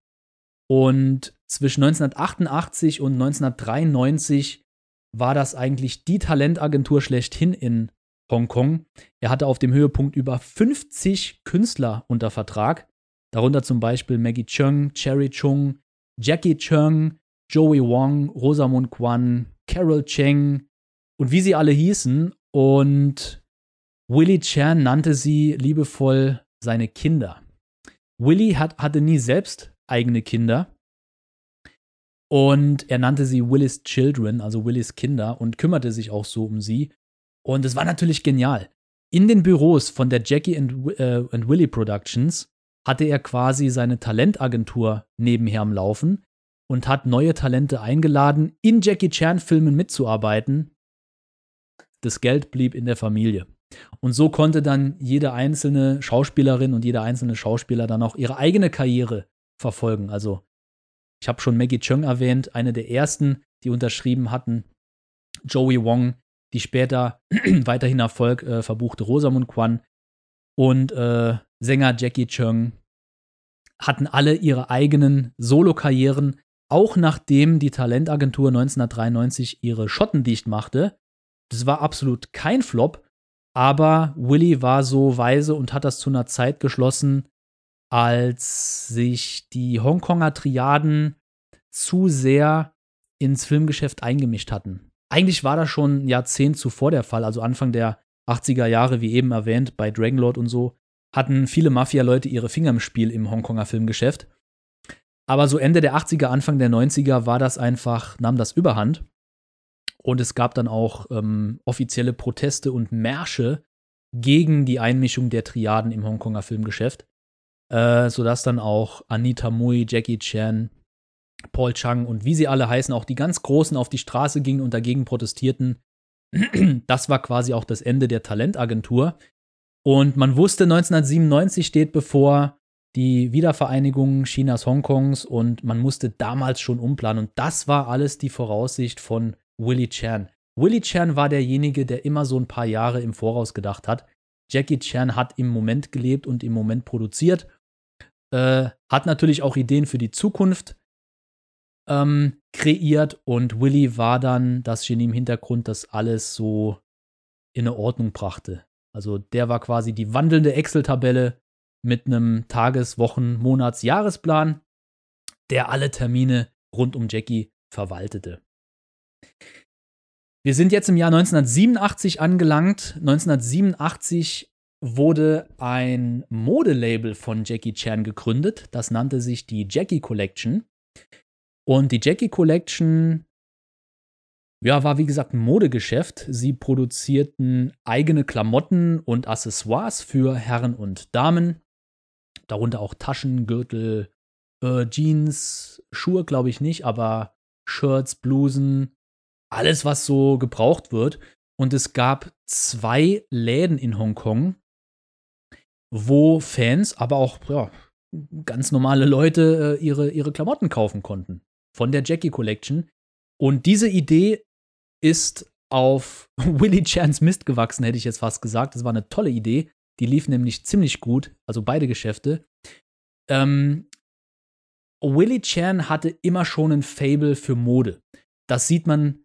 Und zwischen 1988 und 1993 war das eigentlich die Talentagentur schlechthin in Hongkong. Er hatte auf dem Höhepunkt über 50 Künstler unter Vertrag, darunter zum Beispiel Maggie Chung, Cherry Chung, Jackie Chung, Joey Wong, Rosamund Kwan, Carol Cheng und wie sie alle hießen. Und Willie Chan nannte sie liebevoll seine Kinder. Willie hat, hatte nie selbst eigene Kinder. Und er nannte sie Willis Children, also Willis Kinder, und kümmerte sich auch so um sie. Und es war natürlich genial. In den Büros von der Jackie and, äh, and Willie Productions hatte er quasi seine Talentagentur nebenher am Laufen und hat neue Talente eingeladen, in Jackie Chan-Filmen mitzuarbeiten. das Geld blieb in der Familie. Und so konnte dann jede einzelne Schauspielerin und jeder einzelne Schauspieler dann auch ihre eigene Karriere verfolgen. Also ich habe schon Maggie Chung erwähnt, eine der ersten, die unterschrieben hatten. Joey Wong, die später weiterhin Erfolg äh, verbuchte Rosamund Kwan und äh, Sänger Jackie Chung hatten alle ihre eigenen Solokarrieren, auch nachdem die Talentagentur 1993 ihre Schotten dicht machte. Das war absolut kein Flop, aber Willy war so weise und hat das zu einer Zeit geschlossen, als sich die Hongkonger Triaden zu sehr ins Filmgeschäft eingemischt hatten. Eigentlich war das schon ein Jahrzehnt zuvor der Fall, also Anfang der 80er Jahre, wie eben erwähnt, bei Dragonlord und so, hatten viele Mafia-Leute ihre Finger im Spiel im Hongkonger Filmgeschäft. Aber so Ende der 80er, Anfang der 90er war das einfach, nahm das überhand. Und es gab dann auch ähm, offizielle Proteste und Märsche gegen die Einmischung der Triaden im Hongkonger Filmgeschäft, äh, sodass dann auch Anita Mui, Jackie Chan, Paul Chang und wie sie alle heißen, auch die ganz Großen auf die Straße gingen und dagegen protestierten. Das war quasi auch das Ende der Talentagentur. Und man wusste, 1997 steht bevor die Wiedervereinigung Chinas Hongkongs und man musste damals schon umplanen. Und das war alles die Voraussicht von Willie Chan. Willie Chan war derjenige, der immer so ein paar Jahre im Voraus gedacht hat. Jackie Chan hat im Moment gelebt und im Moment produziert. Äh, hat natürlich auch Ideen für die Zukunft ähm, kreiert und Willie war dann das Genie im Hintergrund, das alles so in Ordnung brachte. Also der war quasi die wandelnde Excel-Tabelle mit einem Tages-, Wochen-, Monats-, Jahresplan, der alle Termine rund um Jackie verwaltete. Wir sind jetzt im Jahr 1987 angelangt. 1987 wurde ein Modelabel von Jackie Chan gegründet. Das nannte sich die Jackie Collection. Und die Jackie Collection ja, war wie gesagt ein Modegeschäft. Sie produzierten eigene Klamotten und Accessoires für Herren und Damen. Darunter auch Taschen, Gürtel, äh, Jeans, Schuhe glaube ich nicht, aber Shirts, Blusen, alles, was so gebraucht wird. Und es gab zwei Läden in Hongkong, wo Fans, aber auch ja, ganz normale Leute äh, ihre, ihre Klamotten kaufen konnten. Von der Jackie Collection. Und diese Idee ist auf Willie Chans Mist gewachsen, hätte ich jetzt fast gesagt. Das war eine tolle Idee. Die lief nämlich ziemlich gut, also beide Geschäfte. Ähm, Willie Chan hatte immer schon ein Fable für Mode. Das sieht man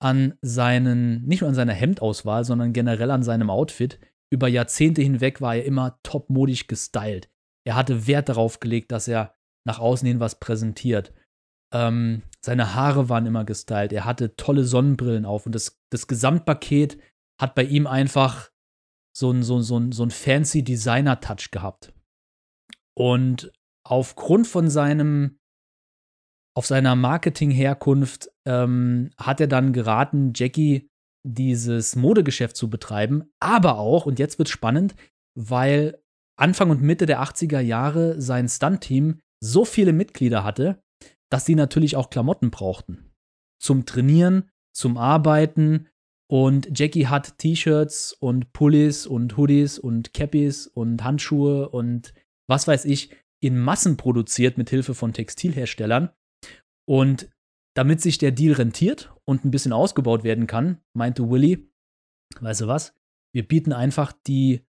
an seinen, nicht nur an seiner Hemdauswahl, sondern generell an seinem Outfit. Über Jahrzehnte hinweg war er immer topmodisch gestylt. Er hatte Wert darauf gelegt, dass er nach außen hin was präsentiert. Ähm, seine Haare waren immer gestylt. Er hatte tolle Sonnenbrillen auf und das, das Gesamtpaket hat bei ihm einfach so einen so, so, so ein fancy Designer-Touch gehabt. Und aufgrund von seinem, auf seiner Marketing-Herkunft ähm, hat er dann geraten, Jackie dieses Modegeschäft zu betreiben, aber auch, und jetzt wird spannend, weil Anfang und Mitte der 80er Jahre sein Stunt-Team so viele Mitglieder hatte, dass sie natürlich auch Klamotten brauchten. Zum Trainieren, zum Arbeiten. Und Jackie hat T-Shirts und Pullis und Hoodies und Cappies und Handschuhe und was weiß ich in Massen produziert mit Hilfe von Textilherstellern. Und damit sich der Deal rentiert und ein bisschen ausgebaut werden kann, meinte Willy, weißt du was? Wir bieten einfach die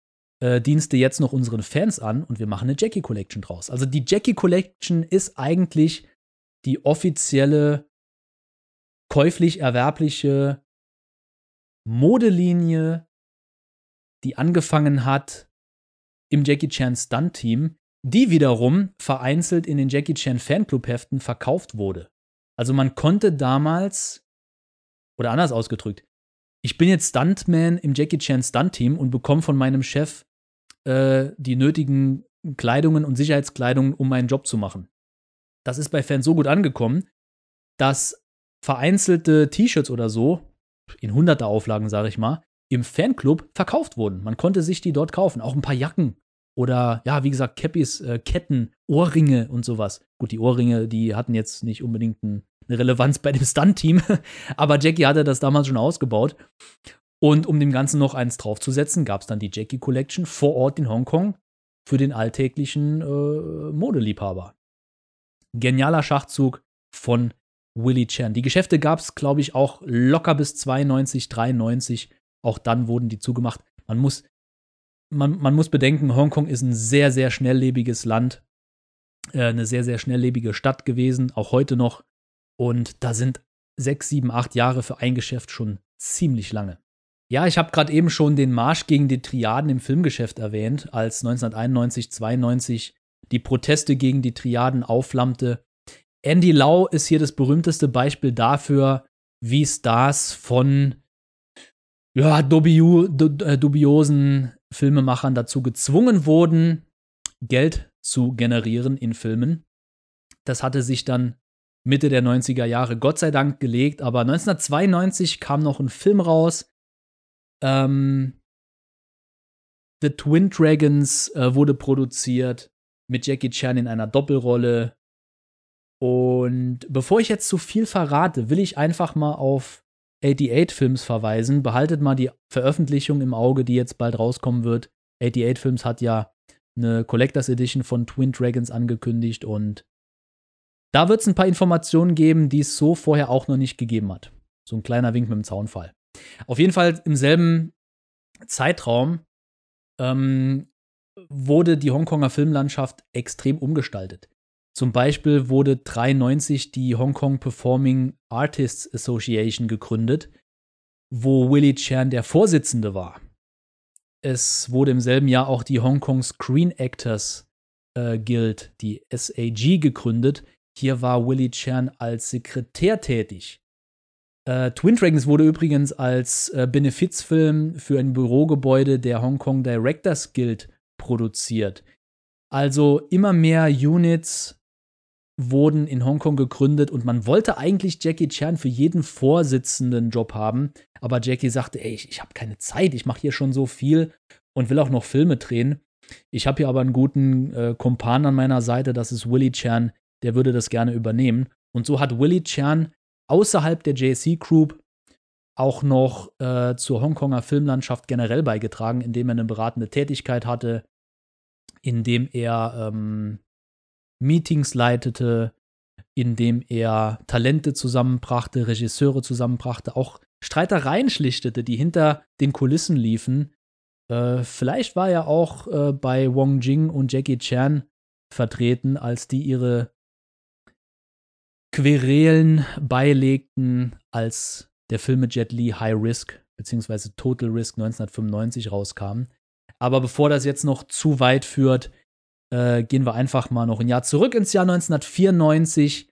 äh, Dienste jetzt noch unseren Fans an und wir machen eine Jackie Collection draus. Also die Jackie Collection ist eigentlich die offizielle käuflich erwerbliche Modelinie, die angefangen hat im Jackie Chan Stunt Team, die wiederum vereinzelt in den Jackie Chan Fanclub Heften verkauft wurde. Also man konnte damals, oder anders ausgedrückt, ich bin jetzt Stuntman im Jackie Chan Stunt Team und bekomme von meinem Chef äh, die nötigen Kleidungen und Sicherheitskleidungen, um meinen Job zu machen. Das ist bei Fans so gut angekommen, dass vereinzelte T-Shirts oder so, in hunderter Auflagen sage ich mal, im Fanclub verkauft wurden. Man konnte sich die dort kaufen. Auch ein paar Jacken oder ja, wie gesagt, Cappies, äh, Ketten, Ohrringe und sowas. Gut, die Ohrringe, die hatten jetzt nicht unbedingt ein, eine Relevanz bei dem Stunt-Team, aber Jackie hatte das damals schon ausgebaut. Und um dem Ganzen noch eins draufzusetzen, gab es dann die Jackie Collection vor Ort in Hongkong für den alltäglichen äh, Modeliebhaber. Genialer Schachzug von Willie Chan. Die Geschäfte gab es, glaube ich, auch locker bis 92, 93. Auch dann wurden die zugemacht. Man muss, man, man muss bedenken, Hongkong ist ein sehr, sehr schnelllebiges Land. Äh, eine sehr, sehr schnelllebige Stadt gewesen, auch heute noch. Und da sind sechs, sieben, acht Jahre für ein Geschäft schon ziemlich lange. Ja, ich habe gerade eben schon den Marsch gegen die Triaden im Filmgeschäft erwähnt, als 1991, 92 die Proteste gegen die Triaden aufflammte. Andy Lau ist hier das berühmteste Beispiel dafür, wie Stars von ja, dubio, äh, dubiosen Filmemachern dazu gezwungen wurden, Geld zu generieren in Filmen. Das hatte sich dann Mitte der 90er Jahre Gott sei Dank gelegt, aber 1992 kam noch ein Film raus. Ähm, The Twin Dragons äh, wurde produziert mit Jackie Chan in einer Doppelrolle. Und bevor ich jetzt zu viel verrate, will ich einfach mal auf 88 Films verweisen. Behaltet mal die Veröffentlichung im Auge, die jetzt bald rauskommen wird. 88 Films hat ja eine Collectors Edition von Twin Dragons angekündigt und da wird es ein paar Informationen geben, die es so vorher auch noch nicht gegeben hat. So ein kleiner Wink mit dem Zaunfall. Auf jeden Fall im selben Zeitraum ähm, wurde die Hongkonger Filmlandschaft extrem umgestaltet. Zum Beispiel wurde 1993 die Hong Kong Performing Artists Association gegründet, wo Willie Chan der Vorsitzende war. Es wurde im selben Jahr auch die Hong Kong Screen Actors äh, Guild, die SAG, gegründet. Hier war Willie Chan als Sekretär tätig. Äh, Twin Dragons wurde übrigens als äh, Benefizfilm für ein Bürogebäude der Hong Kong Directors Guild produziert. Also immer mehr Units wurden in Hongkong gegründet und man wollte eigentlich Jackie Chan für jeden Vorsitzenden Job haben, aber Jackie sagte, ey, ich, ich habe keine Zeit, ich mache hier schon so viel und will auch noch Filme drehen. Ich habe hier aber einen guten äh, Kumpan an meiner Seite, das ist Willie Chan, der würde das gerne übernehmen. Und so hat Willie Chan außerhalb der JC Group auch noch äh, zur Hongkonger Filmlandschaft generell beigetragen, indem er eine beratende Tätigkeit hatte, indem er ähm, Meetings leitete, indem er Talente zusammenbrachte, Regisseure zusammenbrachte, auch Streitereien schlichtete, die hinter den Kulissen liefen. Äh, vielleicht war er auch äh, bei Wong Jing und Jackie Chan vertreten, als die ihre Querelen beilegten, als der Film mit Jet Li High Risk bzw. Total Risk 1995 rauskam. Aber bevor das jetzt noch zu weit führt, äh, gehen wir einfach mal noch ein Jahr zurück ins Jahr 1994.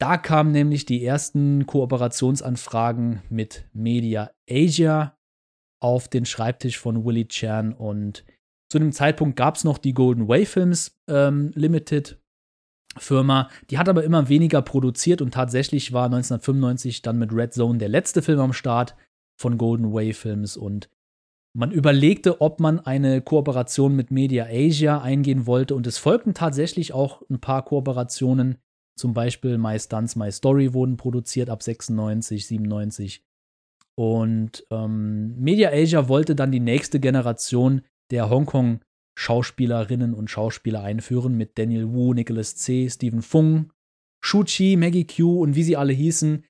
Da kamen nämlich die ersten Kooperationsanfragen mit Media Asia auf den Schreibtisch von Willie Chan und zu dem Zeitpunkt gab es noch die Golden Way Films ähm, Limited Firma. Die hat aber immer weniger produziert und tatsächlich war 1995 dann mit Red Zone der letzte Film am Start von Golden Way Films und man überlegte, ob man eine Kooperation mit Media Asia eingehen wollte und es folgten tatsächlich auch ein paar Kooperationen. Zum Beispiel My Stunts, My Story wurden produziert ab 96, 97. Und ähm, Media Asia wollte dann die nächste Generation der Hongkong Schauspielerinnen und Schauspieler einführen mit Daniel Wu, Nicholas C., Stephen Fung, Shu Chi, Maggie Q und wie sie alle hießen.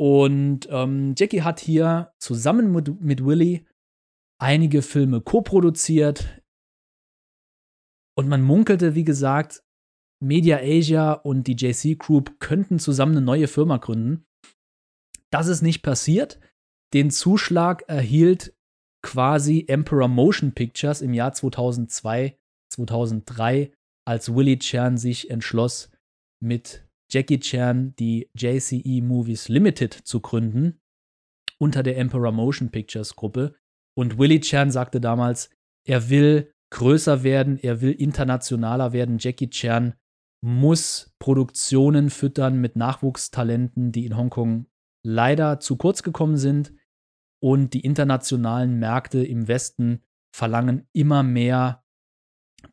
Und ähm, Jackie hat hier zusammen mit, mit Willy einige Filme co-produziert. Und man munkelte, wie gesagt, Media Asia und die JC Group könnten zusammen eine neue Firma gründen. Das ist nicht passiert. Den Zuschlag erhielt quasi Emperor Motion Pictures im Jahr 2002, 2003, als Willie Chan sich entschloss, mit Jackie Chan die JCE Movies Limited zu gründen, unter der Emperor Motion Pictures Gruppe. Und Willie Chan sagte damals, er will größer werden, er will internationaler werden. Jackie Chan muss Produktionen füttern mit Nachwuchstalenten, die in Hongkong leider zu kurz gekommen sind. Und die internationalen Märkte im Westen verlangen immer mehr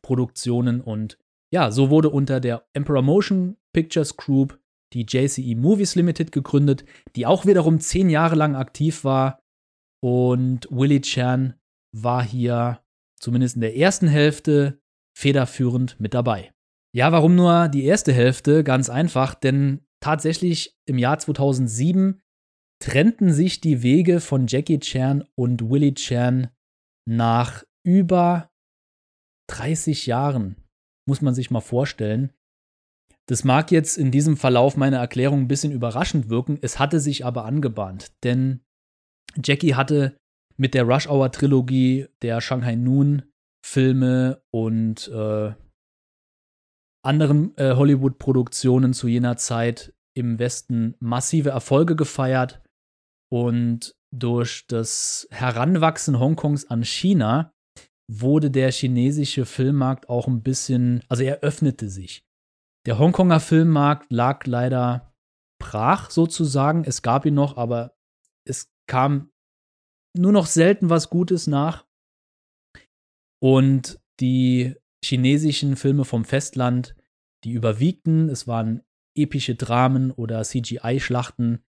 Produktionen. Und ja, so wurde unter der Emperor Motion Pictures Group die JCE Movies Limited gegründet, die auch wiederum zehn Jahre lang aktiv war Und Willie Chan war hier zumindest in der ersten Hälfte federführend mit dabei. Ja, warum nur die erste Hälfte? Ganz einfach, denn tatsächlich im Jahr 2007 trennten sich die Wege von Jackie Chan und Willie Chan nach über 30 Jahren. Muss man sich mal vorstellen. Das mag jetzt in diesem Verlauf meiner Erklärung ein bisschen überraschend wirken, es hatte sich aber angebahnt, denn Jackie hatte mit der Rush Hour Trilogie, der Shanghai Noon Filme und äh, anderen äh, Hollywood-Produktionen zu jener Zeit im Westen massive Erfolge gefeiert und durch das Heranwachsen Hongkongs an China wurde der chinesische Filmmarkt auch ein bisschen, also er öffnete sich. Der Hongkonger Filmmarkt lag leider brach sozusagen. Es gab ihn noch, aber es kam nur noch selten was Gutes nach. Und die chinesischen Filme vom Festland, die überwiegten. Es waren epische Dramen oder CGI-Schlachten.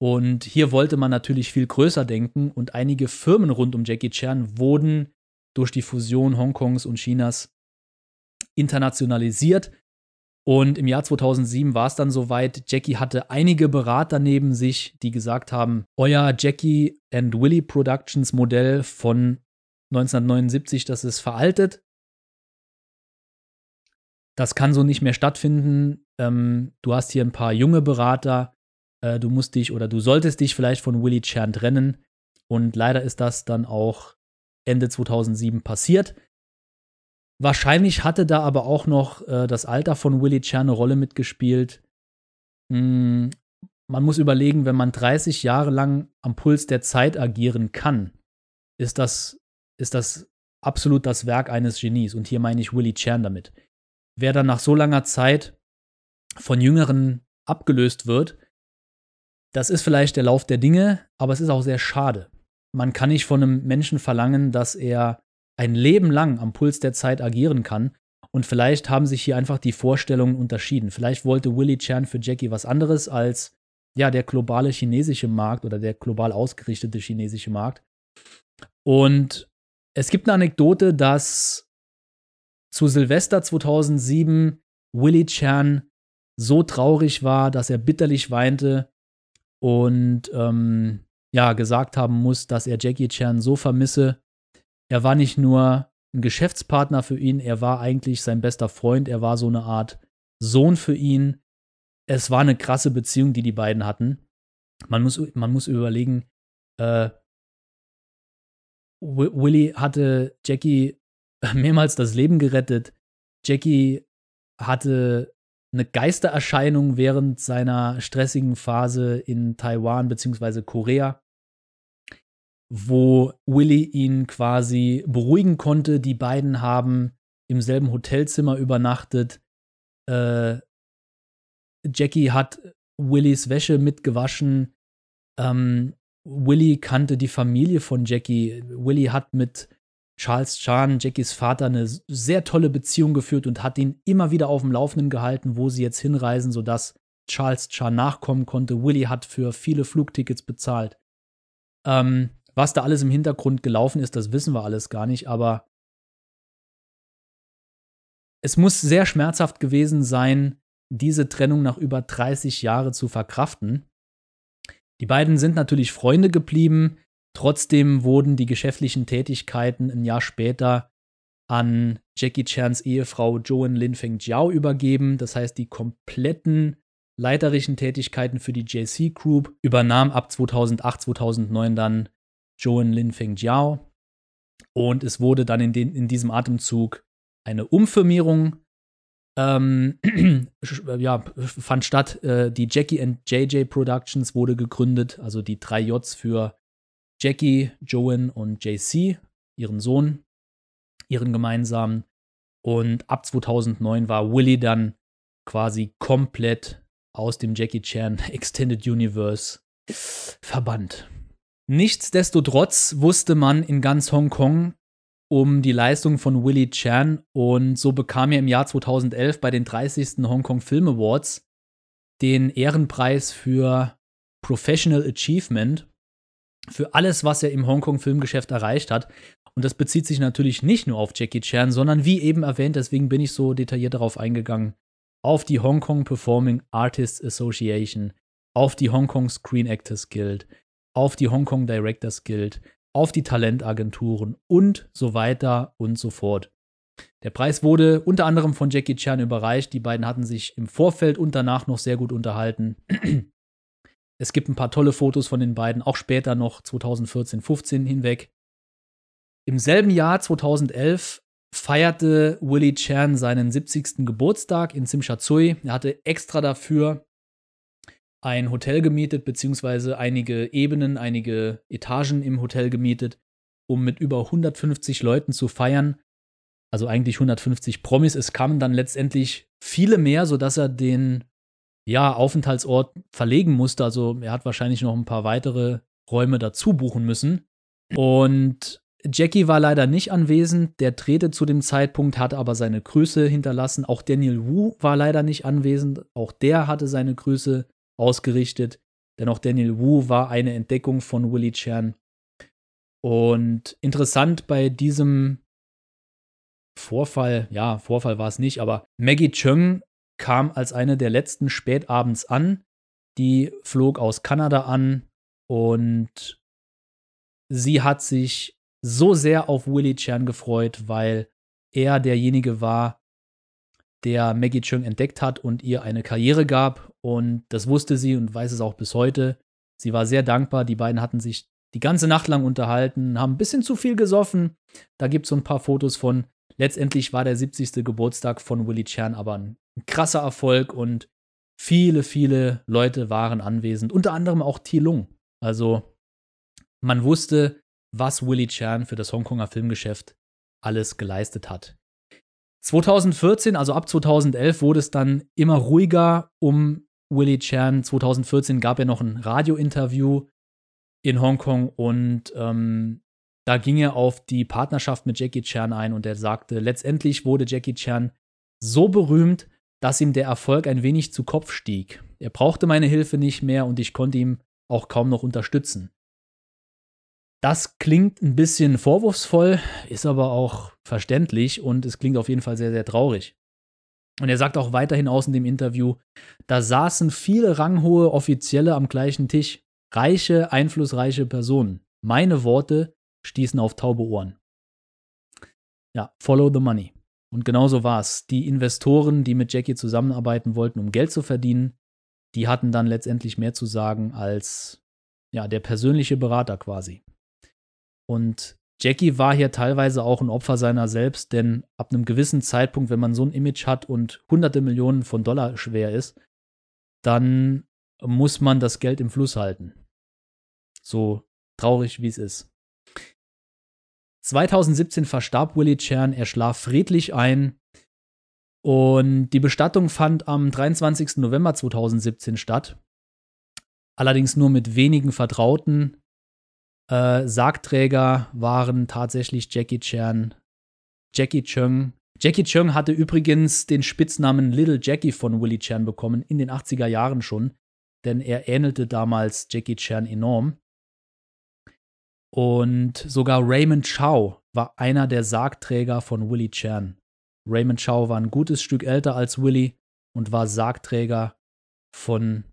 Und hier wollte man natürlich viel größer denken und einige Firmen rund um Jackie Chan wurden durch die Fusion Hongkongs und Chinas internationalisiert. Und im Jahr 2007 war es dann soweit, Jackie hatte einige Berater neben sich, die gesagt haben, euer Jackie and Willie Productions Modell von 1979, das ist veraltet. Das kann so nicht mehr stattfinden. Ähm, du hast hier ein paar junge Berater. Äh, du musst dich oder du solltest dich vielleicht von Willie Chan trennen. Und leider ist das dann auch Ende 2007 passiert. Wahrscheinlich hatte da aber auch noch äh, das Alter von Willie Chan eine Rolle mitgespielt. Hm, man muss überlegen, wenn man 30 Jahre lang am Puls der Zeit agieren kann, ist das, ist das absolut das Werk eines Genies. Und hier meine ich Willie Chan damit. Wer dann nach so langer Zeit von Jüngeren abgelöst wird, das ist vielleicht der Lauf der Dinge, aber es ist auch sehr schade. Man kann nicht von einem Menschen verlangen, dass er ein Leben lang am Puls der Zeit agieren kann. Und vielleicht haben sich hier einfach die Vorstellungen unterschieden. Vielleicht wollte Willie Chan für Jackie was anderes als ja der globale chinesische Markt oder der global ausgerichtete chinesische Markt. Und es gibt eine Anekdote, dass zu Silvester 2007 Willie Chan so traurig war, dass er bitterlich weinte und ähm, ja gesagt haben muss, dass er Jackie Chan so vermisse, er war nicht nur ein Geschäftspartner für ihn, er war eigentlich sein bester Freund, er war so eine Art Sohn für ihn. Es war eine krasse Beziehung, die die beiden hatten. Man muss, man muss überlegen, äh, Willy hatte Jackie mehrmals das Leben gerettet. Jackie hatte eine Geistererscheinung während seiner stressigen Phase in Taiwan bzw. Korea wo Willy ihn quasi beruhigen konnte. Die beiden haben im selben Hotelzimmer übernachtet. Äh, Jackie hat Willys Wäsche mitgewaschen. Ähm, Willy kannte die Familie von Jackie. Willy hat mit Charles Chan, Jackies Vater, eine sehr tolle Beziehung geführt und hat ihn immer wieder auf dem Laufenden gehalten, wo sie jetzt hinreisen, sodass Charles Chan nachkommen konnte. Willy hat für viele Flugtickets bezahlt. Ähm, was da alles im Hintergrund gelaufen ist, das wissen wir alles gar nicht, aber es muss sehr schmerzhaft gewesen sein, diese Trennung nach über 30 Jahren zu verkraften. Die beiden sind natürlich Freunde geblieben, trotzdem wurden die geschäftlichen Tätigkeiten ein Jahr später an Jackie Chans Ehefrau Joan Lin Feng Jiao übergeben. Das heißt, die kompletten leiterischen Tätigkeiten für die JC Group übernahm ab 2008, 2009 dann Joan Lin Feng Jiao. Und es wurde dann in, den, in diesem Atemzug eine Umfirmierung ähm, ja, fand statt. Äh, die Jackie and JJ Productions wurde gegründet, also die drei Js für Jackie, Joan und JC, ihren Sohn, ihren gemeinsamen. Und ab 2009 war Willy dann quasi komplett aus dem Jackie Chan Extended Universe verbannt. Nichtsdestotrotz wusste man in ganz Hongkong um die Leistung von Willie Chan und so bekam er im Jahr 2011 bei den 30. Hongkong Film Awards den Ehrenpreis für Professional Achievement. Für alles, was er im Hongkong-Filmgeschäft erreicht hat. Und das bezieht sich natürlich nicht nur auf Jackie Chan, sondern wie eben erwähnt, deswegen bin ich so detailliert darauf eingegangen, auf die Hong Kong Performing Artists Association, auf die Hong Kong Screen Actors Guild, auf die Hong Kong Directors Guild, auf die Talentagenturen und so weiter und so fort. Der Preis wurde unter anderem von Jackie Chan überreicht. Die beiden hatten sich im Vorfeld und danach noch sehr gut unterhalten. Es gibt ein paar tolle Fotos von den beiden, auch später noch 2014, 15 hinweg. Im selben Jahr 2011 feierte Willie Chan seinen 70. Geburtstag in Simshatsui. Er hatte extra dafür ein Hotel gemietet, beziehungsweise einige Ebenen, einige Etagen im Hotel gemietet, um mit über 150 Leuten zu feiern. Also eigentlich 150 Promis. Es kamen dann letztendlich viele mehr, sodass er den ja, Aufenthaltsort verlegen musste. Also er hat wahrscheinlich noch ein paar weitere Räume dazu buchen müssen. Und Jackie war leider nicht anwesend. Der drehte zu dem Zeitpunkt, hatte aber seine Grüße hinterlassen. Auch Daniel Wu war leider nicht anwesend. Auch der hatte seine Grüße ausgerichtet. Denn auch Daniel Wu war eine Entdeckung von Willie Chan. Und interessant bei diesem Vorfall, ja, Vorfall war es nicht, aber Maggie Chung kam als eine der letzten spätabends an. Die flog aus Kanada an und sie hat sich so sehr auf Willie Chan gefreut, weil er derjenige war, der Maggie Chung entdeckt hat und ihr eine Karriere gab. Und das wusste sie und weiß es auch bis heute. Sie war sehr dankbar. Die beiden hatten sich die ganze Nacht lang unterhalten, haben ein bisschen zu viel gesoffen. Da gibt es so ein paar Fotos von. Letztendlich war der 70. Geburtstag von Willie Chan aber ein krasser Erfolg und viele, viele Leute waren anwesend, unter anderem auch Lung. Also man wusste, was Willie Chan für das Hongkonger Filmgeschäft alles geleistet hat. 2014, also ab 2011, wurde es dann immer ruhiger um Willie Chan. 2014 gab er noch ein Radiointerview in Hongkong und ähm, da ging er auf die Partnerschaft mit Jackie Chan ein und er sagte, letztendlich wurde Jackie Chan so berühmt, dass ihm der Erfolg ein wenig zu Kopf stieg. Er brauchte meine Hilfe nicht mehr und ich konnte ihm auch kaum noch unterstützen. Das klingt ein bisschen vorwurfsvoll, ist aber auch verständlich und es klingt auf jeden Fall sehr, sehr traurig. Und er sagt auch weiterhin aus in dem Interview, da saßen viele ranghohe Offizielle am gleichen Tisch, reiche, einflussreiche Personen. Meine Worte stießen auf taube Ohren. Ja, follow the money. Und genauso war es. Die Investoren, die mit Jackie zusammenarbeiten wollten, um Geld zu verdienen, die hatten dann letztendlich mehr zu sagen als ja, der persönliche Berater quasi. Und Jackie war hier teilweise auch ein Opfer seiner selbst, denn ab einem gewissen Zeitpunkt, wenn man so ein Image hat und hunderte Millionen von Dollar schwer ist, dann muss man das Geld im Fluss halten. So traurig wie es ist. 2017 verstarb Willie Chan, er schlaf friedlich ein. Und die Bestattung fand am 23. November 2017 statt. Allerdings nur mit wenigen Vertrauten. Äh, Sargträger waren tatsächlich Jackie Chan, Jackie Chung. Jackie Chung hatte übrigens den Spitznamen Little Jackie von Willie Chan bekommen, in den 80er Jahren schon, denn er ähnelte damals Jackie Chan enorm. Und sogar Raymond Chow war einer der Sargträger von Willie Chan. Raymond Chow war ein gutes Stück älter als Willie und war Sargträger von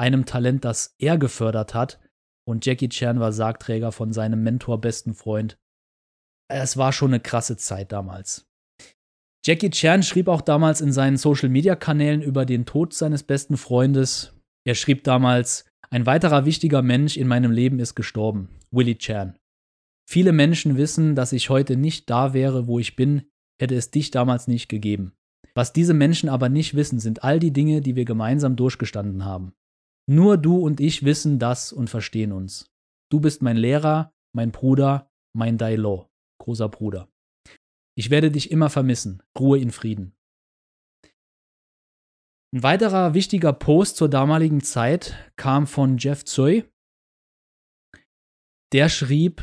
einem Talent, das er gefördert hat. Und Jackie Chan war Sargträger von seinem Mentor, besten Freund. Es war schon eine krasse Zeit damals. Jackie Chan schrieb auch damals in seinen Social-Media-Kanälen über den Tod seines besten Freundes. Er schrieb damals, ein weiterer wichtiger Mensch in meinem Leben ist gestorben, Willie Chan. Viele Menschen wissen, dass ich heute nicht da wäre, wo ich bin, hätte es dich damals nicht gegeben. Was diese Menschen aber nicht wissen, sind all die Dinge, die wir gemeinsam durchgestanden haben. Nur du und ich wissen das und verstehen uns. Du bist mein Lehrer, mein Bruder, mein Dailo, großer Bruder. Ich werde dich immer vermissen. Ruhe in Frieden. Ein weiterer wichtiger Post zur damaligen Zeit kam von Jeff Zoe. Der schrieb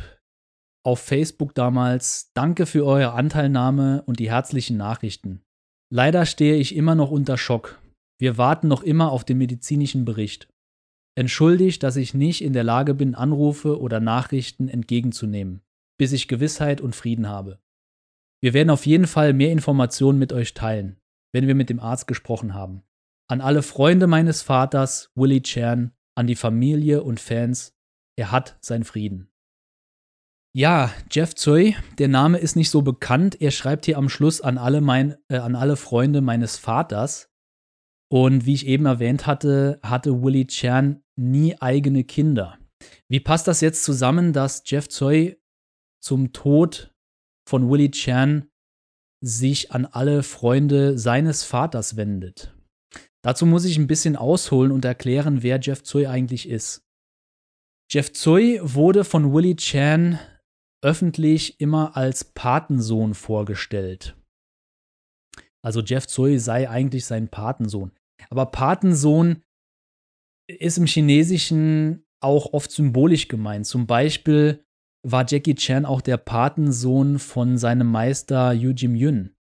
auf Facebook damals: Danke für eure Anteilnahme und die herzlichen Nachrichten. Leider stehe ich immer noch unter Schock. Wir warten noch immer auf den medizinischen Bericht. Entschuldigt, dass ich nicht in der Lage bin, Anrufe oder Nachrichten entgegenzunehmen, bis ich Gewissheit und Frieden habe. Wir werden auf jeden Fall mehr Informationen mit euch teilen, wenn wir mit dem Arzt gesprochen haben. An alle Freunde meines Vaters, Willie Chan, an die Familie und Fans, er hat sein Frieden. Ja, Jeff Zoe, der Name ist nicht so bekannt. Er schreibt hier am Schluss an alle, mein, äh, an alle Freunde meines Vaters. Und wie ich eben erwähnt hatte, hatte Willie Chan nie eigene Kinder. Wie passt das jetzt zusammen, dass Jeff Zoe zum Tod von Willie Chan sich an alle Freunde seines Vaters wendet? Dazu muss ich ein bisschen ausholen und erklären, wer Jeff Zoe eigentlich ist. Jeff Zoe wurde von Willie Chan öffentlich immer als Patensohn vorgestellt. Also Jeff Zoe sei eigentlich sein Patensohn. Aber Patensohn ist im Chinesischen auch oft symbolisch gemeint. Zum Beispiel war Jackie Chan auch der Patensohn von seinem Meister Yu Jim Yun.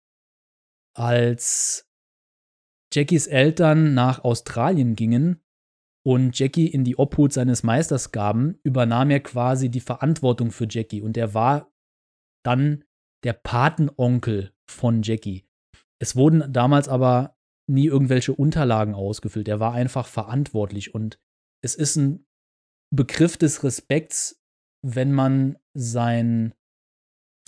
Als Jackies Eltern nach Australien gingen, und Jackie in die Obhut seines Meisters gaben, übernahm er quasi die Verantwortung für Jackie und er war dann der Patenonkel von Jackie. Es wurden damals aber nie irgendwelche Unterlagen ausgefüllt. Er war einfach verantwortlich und es ist ein Begriff des Respekts, wenn man sein,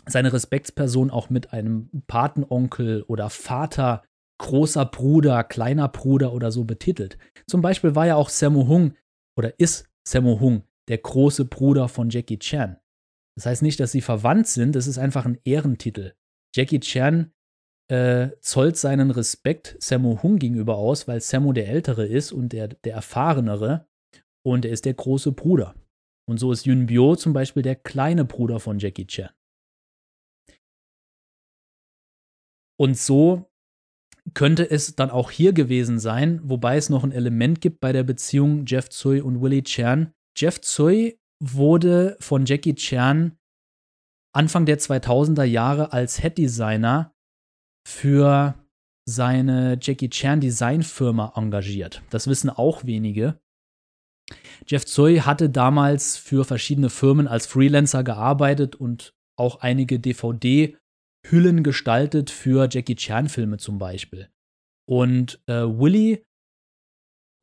seine Respektsperson auch mit einem Patenonkel oder Vater großer Bruder, kleiner Bruder oder so betitelt. Zum Beispiel war ja auch Sammo Hung oder ist Sammo Hung der große Bruder von Jackie Chan. Das heißt nicht, dass sie verwandt sind, es ist einfach ein Ehrentitel. Jackie Chan äh, zollt seinen Respekt Sammo Hung gegenüber aus, weil Sammo der Ältere ist und der, der Erfahrenere und er ist der große Bruder. Und so ist Yun Bio zum Beispiel der kleine Bruder von Jackie Chan. Und so könnte es dann auch hier gewesen sein, wobei es noch ein Element gibt bei der Beziehung Jeff Tsui und Willie Chan. Jeff Tsui wurde von Jackie Chan Anfang der 2000er Jahre als Head Designer für seine Jackie Chan Designfirma engagiert. Das wissen auch wenige. Jeff Zoe hatte damals für verschiedene Firmen als Freelancer gearbeitet und auch einige DVD Hüllen gestaltet für Jackie Chan-Filme zum Beispiel. Und äh, Willy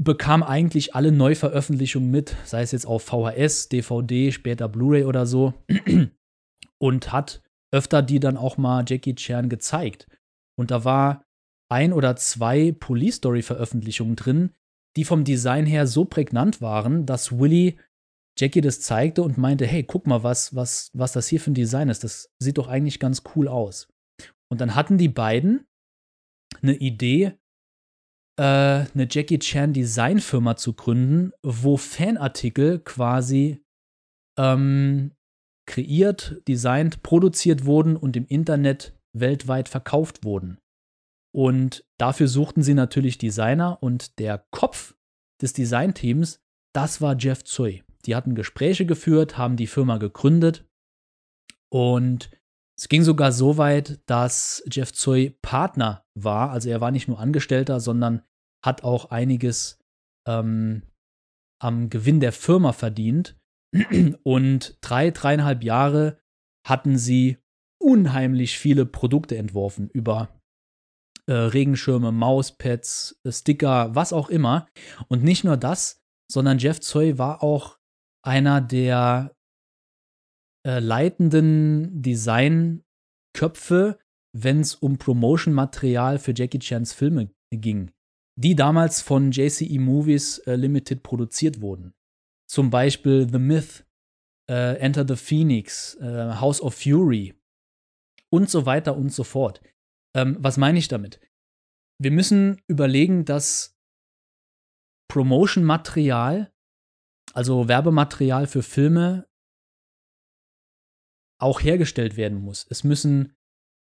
bekam eigentlich alle Neuveröffentlichungen mit, sei es jetzt auf VHS, DVD, später Blu-ray oder so, und hat öfter die dann auch mal Jackie Chan gezeigt. Und da war ein oder zwei Police Story Veröffentlichungen drin, die vom Design her so prägnant waren, dass Willy Jackie das zeigte und meinte, hey, guck mal, was, was, was das hier für ein Design ist. Das sieht doch eigentlich ganz cool aus. Und dann hatten die beiden eine Idee, äh, eine Jackie Chan Designfirma zu gründen, wo Fanartikel quasi ähm, kreiert, designt, produziert wurden und im Internet weltweit verkauft wurden. Und dafür suchten sie natürlich Designer und der Kopf des Designteams, das war Jeff Zoe. Die hatten Gespräche geführt, haben die Firma gegründet und es ging sogar so weit, dass Jeff Zoe Partner war. Also er war nicht nur Angestellter, sondern hat auch einiges ähm, am Gewinn der Firma verdient. Und drei, dreieinhalb Jahre hatten sie unheimlich viele Produkte entworfen über äh, Regenschirme, Mauspads, Sticker, was auch immer. Und nicht nur das, sondern Jeff Zoe war auch einer der äh, leitenden Designköpfe, wenn es um Promotion-Material für Jackie Chans Filme ging, die damals von JCE Movies äh, Limited produziert wurden. Zum Beispiel The Myth, äh, Enter the Phoenix, äh, House of Fury und so weiter und so fort. Ähm, was meine ich damit? Wir müssen überlegen, dass Promotion-Material also Werbematerial für Filme, auch hergestellt werden muss. Es müssen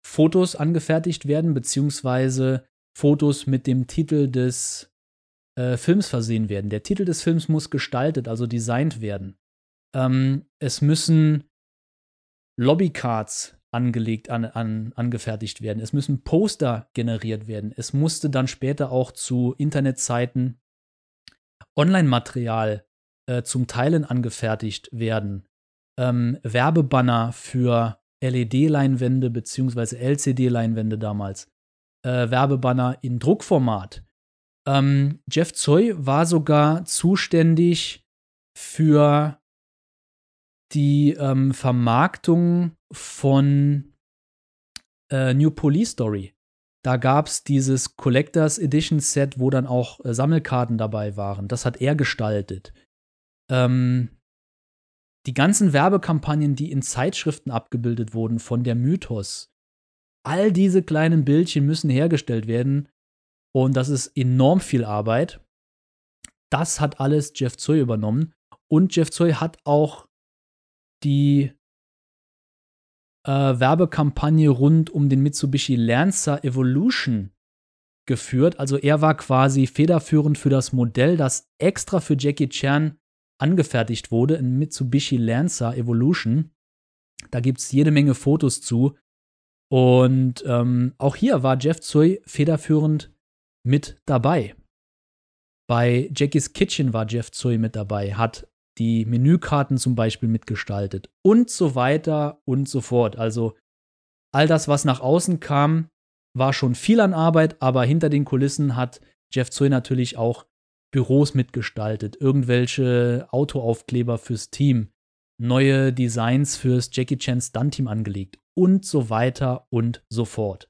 Fotos angefertigt werden, beziehungsweise Fotos mit dem Titel des äh, Films versehen werden. Der Titel des Films muss gestaltet, also designt werden. Ähm, es müssen Lobbycards angelegt, an, an, angefertigt werden. Es müssen Poster generiert werden. Es musste dann später auch zu Internetseiten Online-Material äh, zum Teilen angefertigt werden. Ähm, Werbebanner für LED-Leinwände bzw. LCD-Leinwände damals. Äh, Werbebanner in Druckformat. Ähm, Jeff Zoy war sogar zuständig für die ähm, Vermarktung von äh, New Police Story. Da gab es dieses Collectors Edition Set, wo dann auch äh, Sammelkarten dabei waren. Das hat er gestaltet. Ähm, die ganzen Werbekampagnen, die in Zeitschriften abgebildet wurden von der Mythos, all diese kleinen Bildchen müssen hergestellt werden. Und das ist enorm viel Arbeit. Das hat alles Jeff Zoy übernommen. Und Jeff Zoy hat auch die äh, Werbekampagne rund um den Mitsubishi Lancer Evolution geführt. Also er war quasi federführend für das Modell, das extra für Jackie Chan angefertigt wurde, ein Mitsubishi Lancer Evolution. Da gibt es jede Menge Fotos zu. Und ähm, auch hier war Jeff Zoy federführend mit dabei. Bei Jackies Kitchen war Jeff Zoy mit dabei, hat die Menükarten zum Beispiel mitgestaltet und so weiter und so fort. Also all das, was nach außen kam, war schon viel an Arbeit, aber hinter den Kulissen hat Jeff Zoy natürlich auch Büros mitgestaltet, irgendwelche Autoaufkleber fürs Team, neue Designs fürs Jackie Chan Stunt-Team angelegt und so weiter und so fort.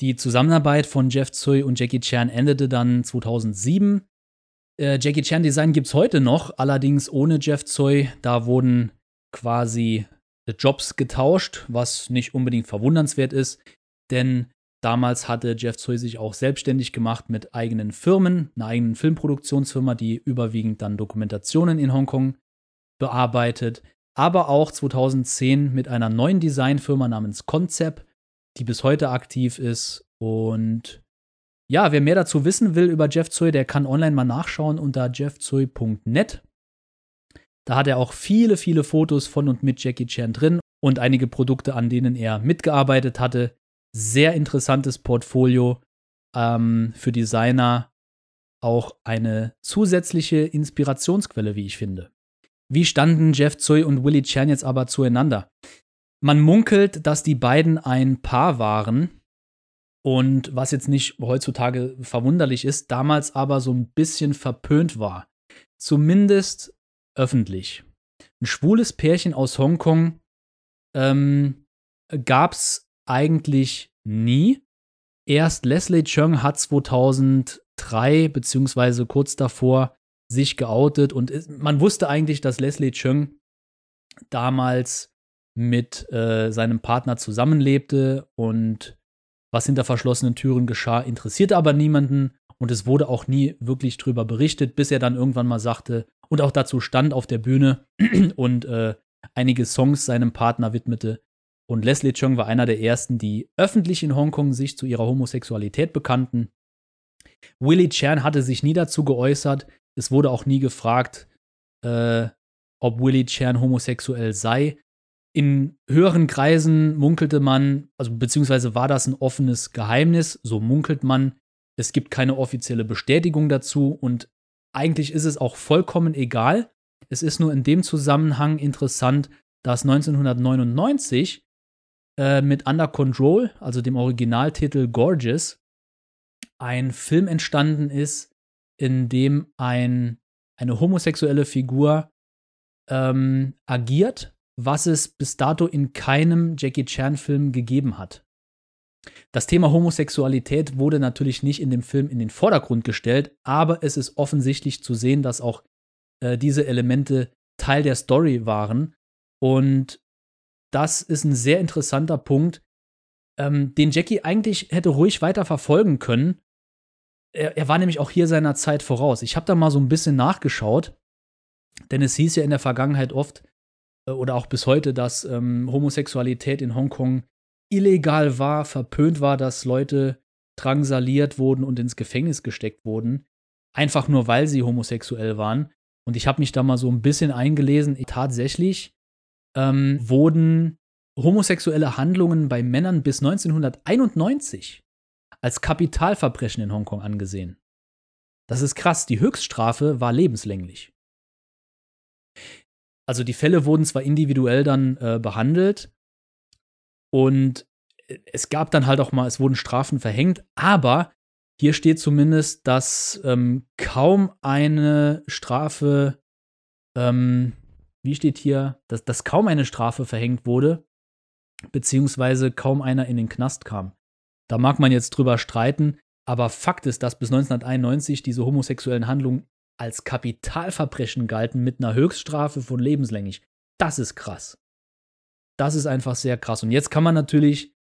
Die Zusammenarbeit von Jeff Zoy und Jackie Chan endete dann 2007 äh, Jackie Chan Design gibt es heute noch, allerdings ohne Jeff Zoy. Da wurden quasi Jobs getauscht, was nicht unbedingt verwundernswert ist, denn damals hatte Jeff Zoy sich auch selbstständig gemacht mit eigenen Firmen, einer eigenen Filmproduktionsfirma, die überwiegend dann Dokumentationen in Hongkong bearbeitet, aber auch 2010 mit einer neuen Designfirma namens Concept, die bis heute aktiv ist und ja, wer mehr dazu wissen will über Jeff Zoy, der kann online mal nachschauen unter jeffzoy.net. Da hat er auch viele, viele Fotos von und mit Jackie Chan drin und einige Produkte, an denen er mitgearbeitet hatte. Sehr interessantes Portfolio ähm, für Designer. Auch eine zusätzliche Inspirationsquelle, wie ich finde. Wie standen Jeff Zoy und Willie Chan jetzt aber zueinander? Man munkelt, dass die beiden ein Paar waren, und was jetzt nicht heutzutage verwunderlich ist, damals aber so ein bisschen verpönt war. Zumindest öffentlich. Ein schwules Pärchen aus Hongkong ähm, gab es eigentlich nie. Erst Leslie Chung hat 2003 beziehungsweise kurz davor sich geoutet und man wusste eigentlich, dass Leslie Chung damals mit äh, seinem Partner zusammenlebte und was hinter verschlossenen Türen geschah, interessierte aber niemanden und es wurde auch nie wirklich drüber berichtet, bis er dann irgendwann mal sagte und auch dazu stand auf der Bühne und äh, einige Songs seinem Partner widmete. Und Leslie Chung war einer der ersten, die öffentlich in Hongkong sich zu ihrer Homosexualität bekannten. Willie Chan hatte sich nie dazu geäußert. Es wurde auch nie gefragt, äh, ob Willie Chan homosexuell sei. In höheren Kreisen munkelte man, also beziehungsweise war das ein offenes Geheimnis, so munkelt man. Es gibt keine offizielle Bestätigung dazu und eigentlich ist es auch vollkommen egal. Es ist nur in dem Zusammenhang interessant, dass 1999 äh, mit Under Control, also dem Originaltitel Gorgeous, ein Film entstanden ist, in dem ein, eine homosexuelle Figur ähm, agiert was es bis dato in keinem Jackie Chan-Film gegeben hat. Das Thema Homosexualität wurde natürlich nicht in dem Film in den Vordergrund gestellt, aber es ist offensichtlich zu sehen, dass auch äh, diese Elemente Teil der Story waren. Und das ist ein sehr interessanter Punkt, ähm, den Jackie eigentlich hätte ruhig weiter verfolgen können. Er, er war nämlich auch hier seiner Zeit voraus. Ich habe da mal so ein bisschen nachgeschaut, denn es hieß ja in der Vergangenheit oft, äh, oder auch bis heute, dass ähm, Homosexualität in Hongkong illegal war, verpönt war, dass Leute drangsaliert wurden und ins Gefängnis gesteckt wurden, einfach nur weil sie homosexuell waren. Und ich habe mich da mal so ein bisschen eingelesen. Tatsächlich ähm, wurden homosexuelle Handlungen bei Männern bis 1991 als Kapitalverbrechen in Hongkong angesehen. Das ist krass. Die Höchststrafe war lebenslänglich. Also die Fälle wurden zwar individuell dann äh, behandelt und es gab dann halt auch mal, es wurden Strafen verhängt, aber hier steht zumindest, dass ähm, kaum eine Strafe, ähm, wie steht hier, dass, dass kaum eine Strafe verhängt wurde, beziehungsweise kaum einer in den Knast kam. Da mag man jetzt drüber streiten, aber Fakt ist, dass bis 1991 diese homosexuellen Handlungen als Kapitalverbrechen galten mit einer Höchststrafe von lebenslänglich. Das ist krass. Das ist einfach sehr krass. Und jetzt kann man natürlich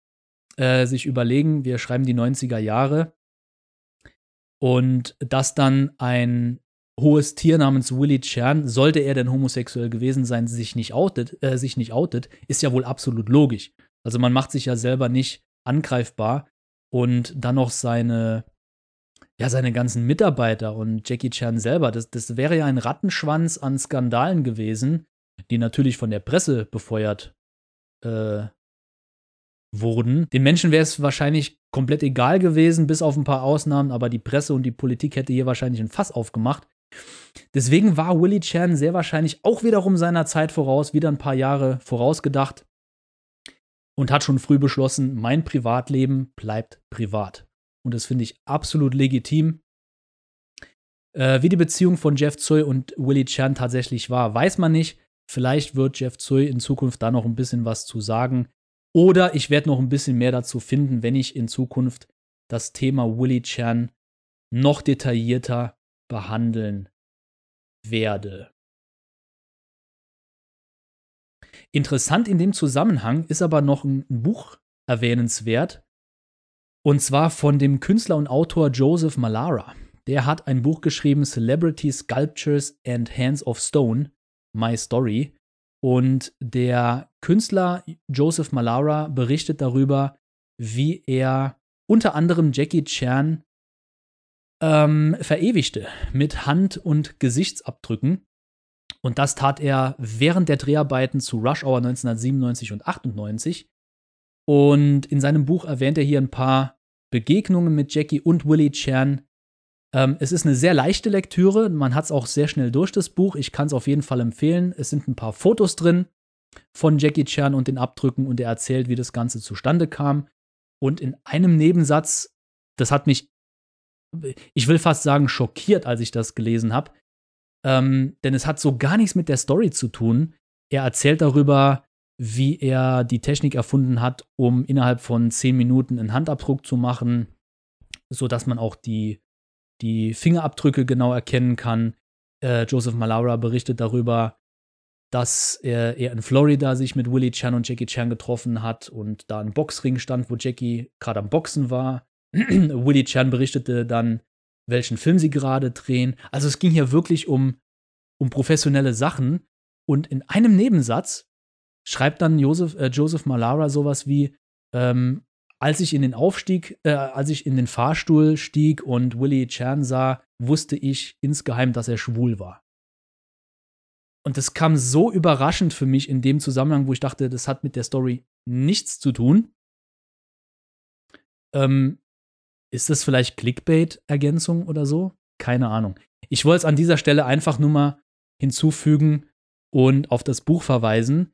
äh, sich überlegen, wir schreiben die 90er Jahre und dass dann ein hohes Tier namens Willie Chern, sollte er denn homosexuell gewesen sein, sich nicht outet, äh, sich nicht outet, ist ja wohl absolut logisch. Also man macht sich ja selber nicht angreifbar und dann noch seine ja, seine ganzen Mitarbeiter und Jackie Chan selber, das, das wäre ja ein Rattenschwanz an Skandalen gewesen, die natürlich von der Presse befeuert äh, wurden. Den Menschen wäre es wahrscheinlich komplett egal gewesen, bis auf ein paar Ausnahmen, aber die Presse und die Politik hätte hier wahrscheinlich ein Fass aufgemacht. Deswegen war Willie Chan sehr wahrscheinlich auch wiederum seiner Zeit voraus, wieder ein paar Jahre vorausgedacht und hat schon früh beschlossen, mein Privatleben bleibt privat. Und das finde ich absolut legitim. Äh, wie die Beziehung von Jeff Zoe und Willie Chan tatsächlich war, weiß man nicht. Vielleicht wird Jeff Zoe in Zukunft da noch ein bisschen was zu sagen. Oder ich werde noch ein bisschen mehr dazu finden, wenn ich in Zukunft das Thema Willie Chan noch detaillierter behandeln werde. Interessant in dem Zusammenhang ist aber noch ein Buch erwähnenswert, und zwar von dem Künstler und Autor Joseph Malara. Der hat ein Buch geschrieben, Celebrity Sculptures and Hands of Stone, My Story. Und der Künstler Joseph Malara berichtet darüber, wie er unter anderem Jackie Chan ähm, verewigte mit Hand- und Gesichtsabdrücken. Und das tat er während der Dreharbeiten zu Rush Hour 1997 und 98. Und in seinem Buch erwähnt er hier ein paar Begegnungen mit Jackie und Willie Chan. Ähm, es ist eine sehr leichte Lektüre. Man hat es auch sehr schnell durch das Buch. Ich kann es auf jeden Fall empfehlen. Es sind ein paar Fotos drin von Jackie Chan und den Abdrücken und er erzählt, wie das Ganze zustande kam. Und in einem Nebensatz, das hat mich, ich will fast sagen, schockiert, als ich das gelesen habe. Ähm, denn es hat so gar nichts mit der Story zu tun. Er erzählt darüber, wie er die Technik erfunden hat, um innerhalb von zehn Minuten einen Handabdruck zu machen, sodass man auch die, die Fingerabdrücke genau erkennen kann. Äh, Joseph Malaura berichtet darüber, dass er, er in Florida sich mit Willie Chan und Jackie Chan getroffen hat und da ein Boxring stand, wo Jackie gerade am Boxen war. Willie Chan berichtete dann, welchen Film sie gerade drehen. Also es ging hier wirklich um, um professionelle Sachen. Und in einem Nebensatz schreibt dann Joseph, äh, Joseph Malara sowas wie, ähm, als ich in den Aufstieg, äh, als ich in den Fahrstuhl stieg und Willie Chan sah, wusste ich insgeheim, dass er schwul war. Und das kam so überraschend für mich in dem Zusammenhang, wo ich dachte, das hat mit der Story nichts zu tun. Ähm, ist das vielleicht Clickbait-Ergänzung oder so? Keine Ahnung. Ich wollte es an dieser Stelle einfach nur mal hinzufügen und auf das Buch verweisen.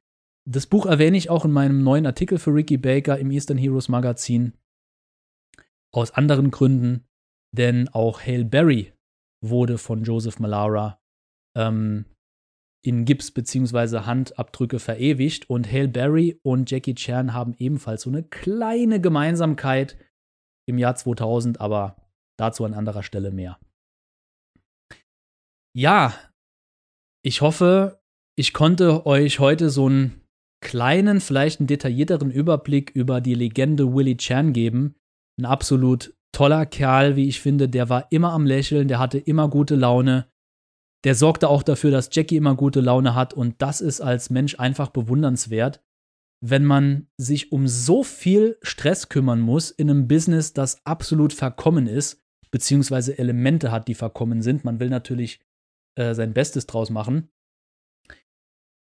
Das Buch erwähne ich auch in meinem neuen Artikel für Ricky Baker im Eastern Heroes Magazin. Aus anderen Gründen, denn auch Hale Berry wurde von Joseph Malara ähm, in Gips bzw. Handabdrücke verewigt und Hale Berry und Jackie Chan haben ebenfalls so eine kleine Gemeinsamkeit im Jahr 2000, aber dazu an anderer Stelle mehr. Ja, ich hoffe, ich konnte euch heute so ein kleinen, vielleicht einen detaillierteren Überblick über die Legende Willie Chan geben. Ein absolut toller Kerl, wie ich finde. Der war immer am Lächeln, der hatte immer gute Laune. Der sorgte auch dafür, dass Jackie immer gute Laune hat. Und das ist als Mensch einfach bewundernswert, wenn man sich um so viel Stress kümmern muss in einem Business, das absolut verkommen ist, beziehungsweise Elemente hat, die verkommen sind. Man will natürlich äh, sein Bestes draus machen.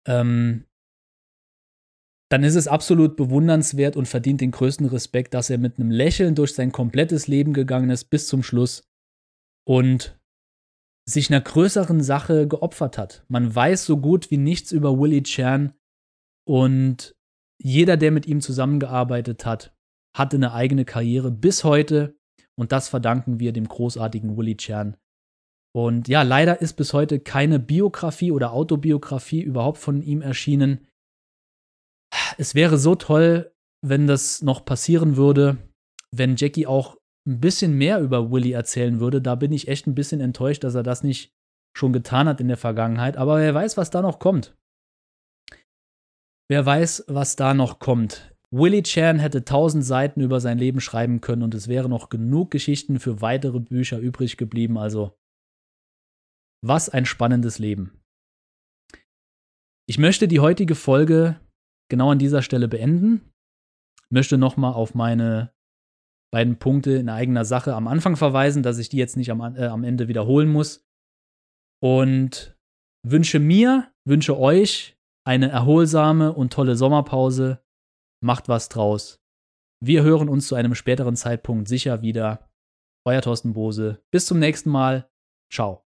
Ähm, dann ist es absolut bewundernswert und verdient den größten Respekt, dass er mit einem Lächeln durch sein komplettes Leben gegangen ist bis zum Schluss und sich einer größeren Sache geopfert hat. Man weiß so gut wie nichts über Willie Chan und jeder, der mit ihm zusammengearbeitet hat, hatte eine eigene Karriere bis heute und das verdanken wir dem großartigen Willie Chan. Und ja, leider ist bis heute keine Biografie oder Autobiografie überhaupt von ihm erschienen. Es wäre so toll, wenn das noch passieren würde, wenn Jackie auch ein bisschen mehr über Willie erzählen würde. Da bin ich echt ein bisschen enttäuscht, dass er das nicht schon getan hat in der Vergangenheit. Aber wer weiß, was da noch kommt. Wer weiß, was da noch kommt. Willie Chan hätte tausend Seiten über sein Leben schreiben können und es wäre noch genug Geschichten für weitere Bücher übrig geblieben. Also, was ein spannendes Leben. Ich möchte die heutige Folge genau an dieser Stelle beenden. Möchte nochmal auf meine beiden Punkte in eigener Sache am Anfang verweisen, dass ich die jetzt nicht am, äh, am Ende wiederholen muss. Und wünsche mir, wünsche euch eine erholsame und tolle Sommerpause macht was draus. Wir hören uns zu einem späteren Zeitpunkt sicher wieder. Euer Thorsten Bose. Bis zum nächsten Mal. Ciao.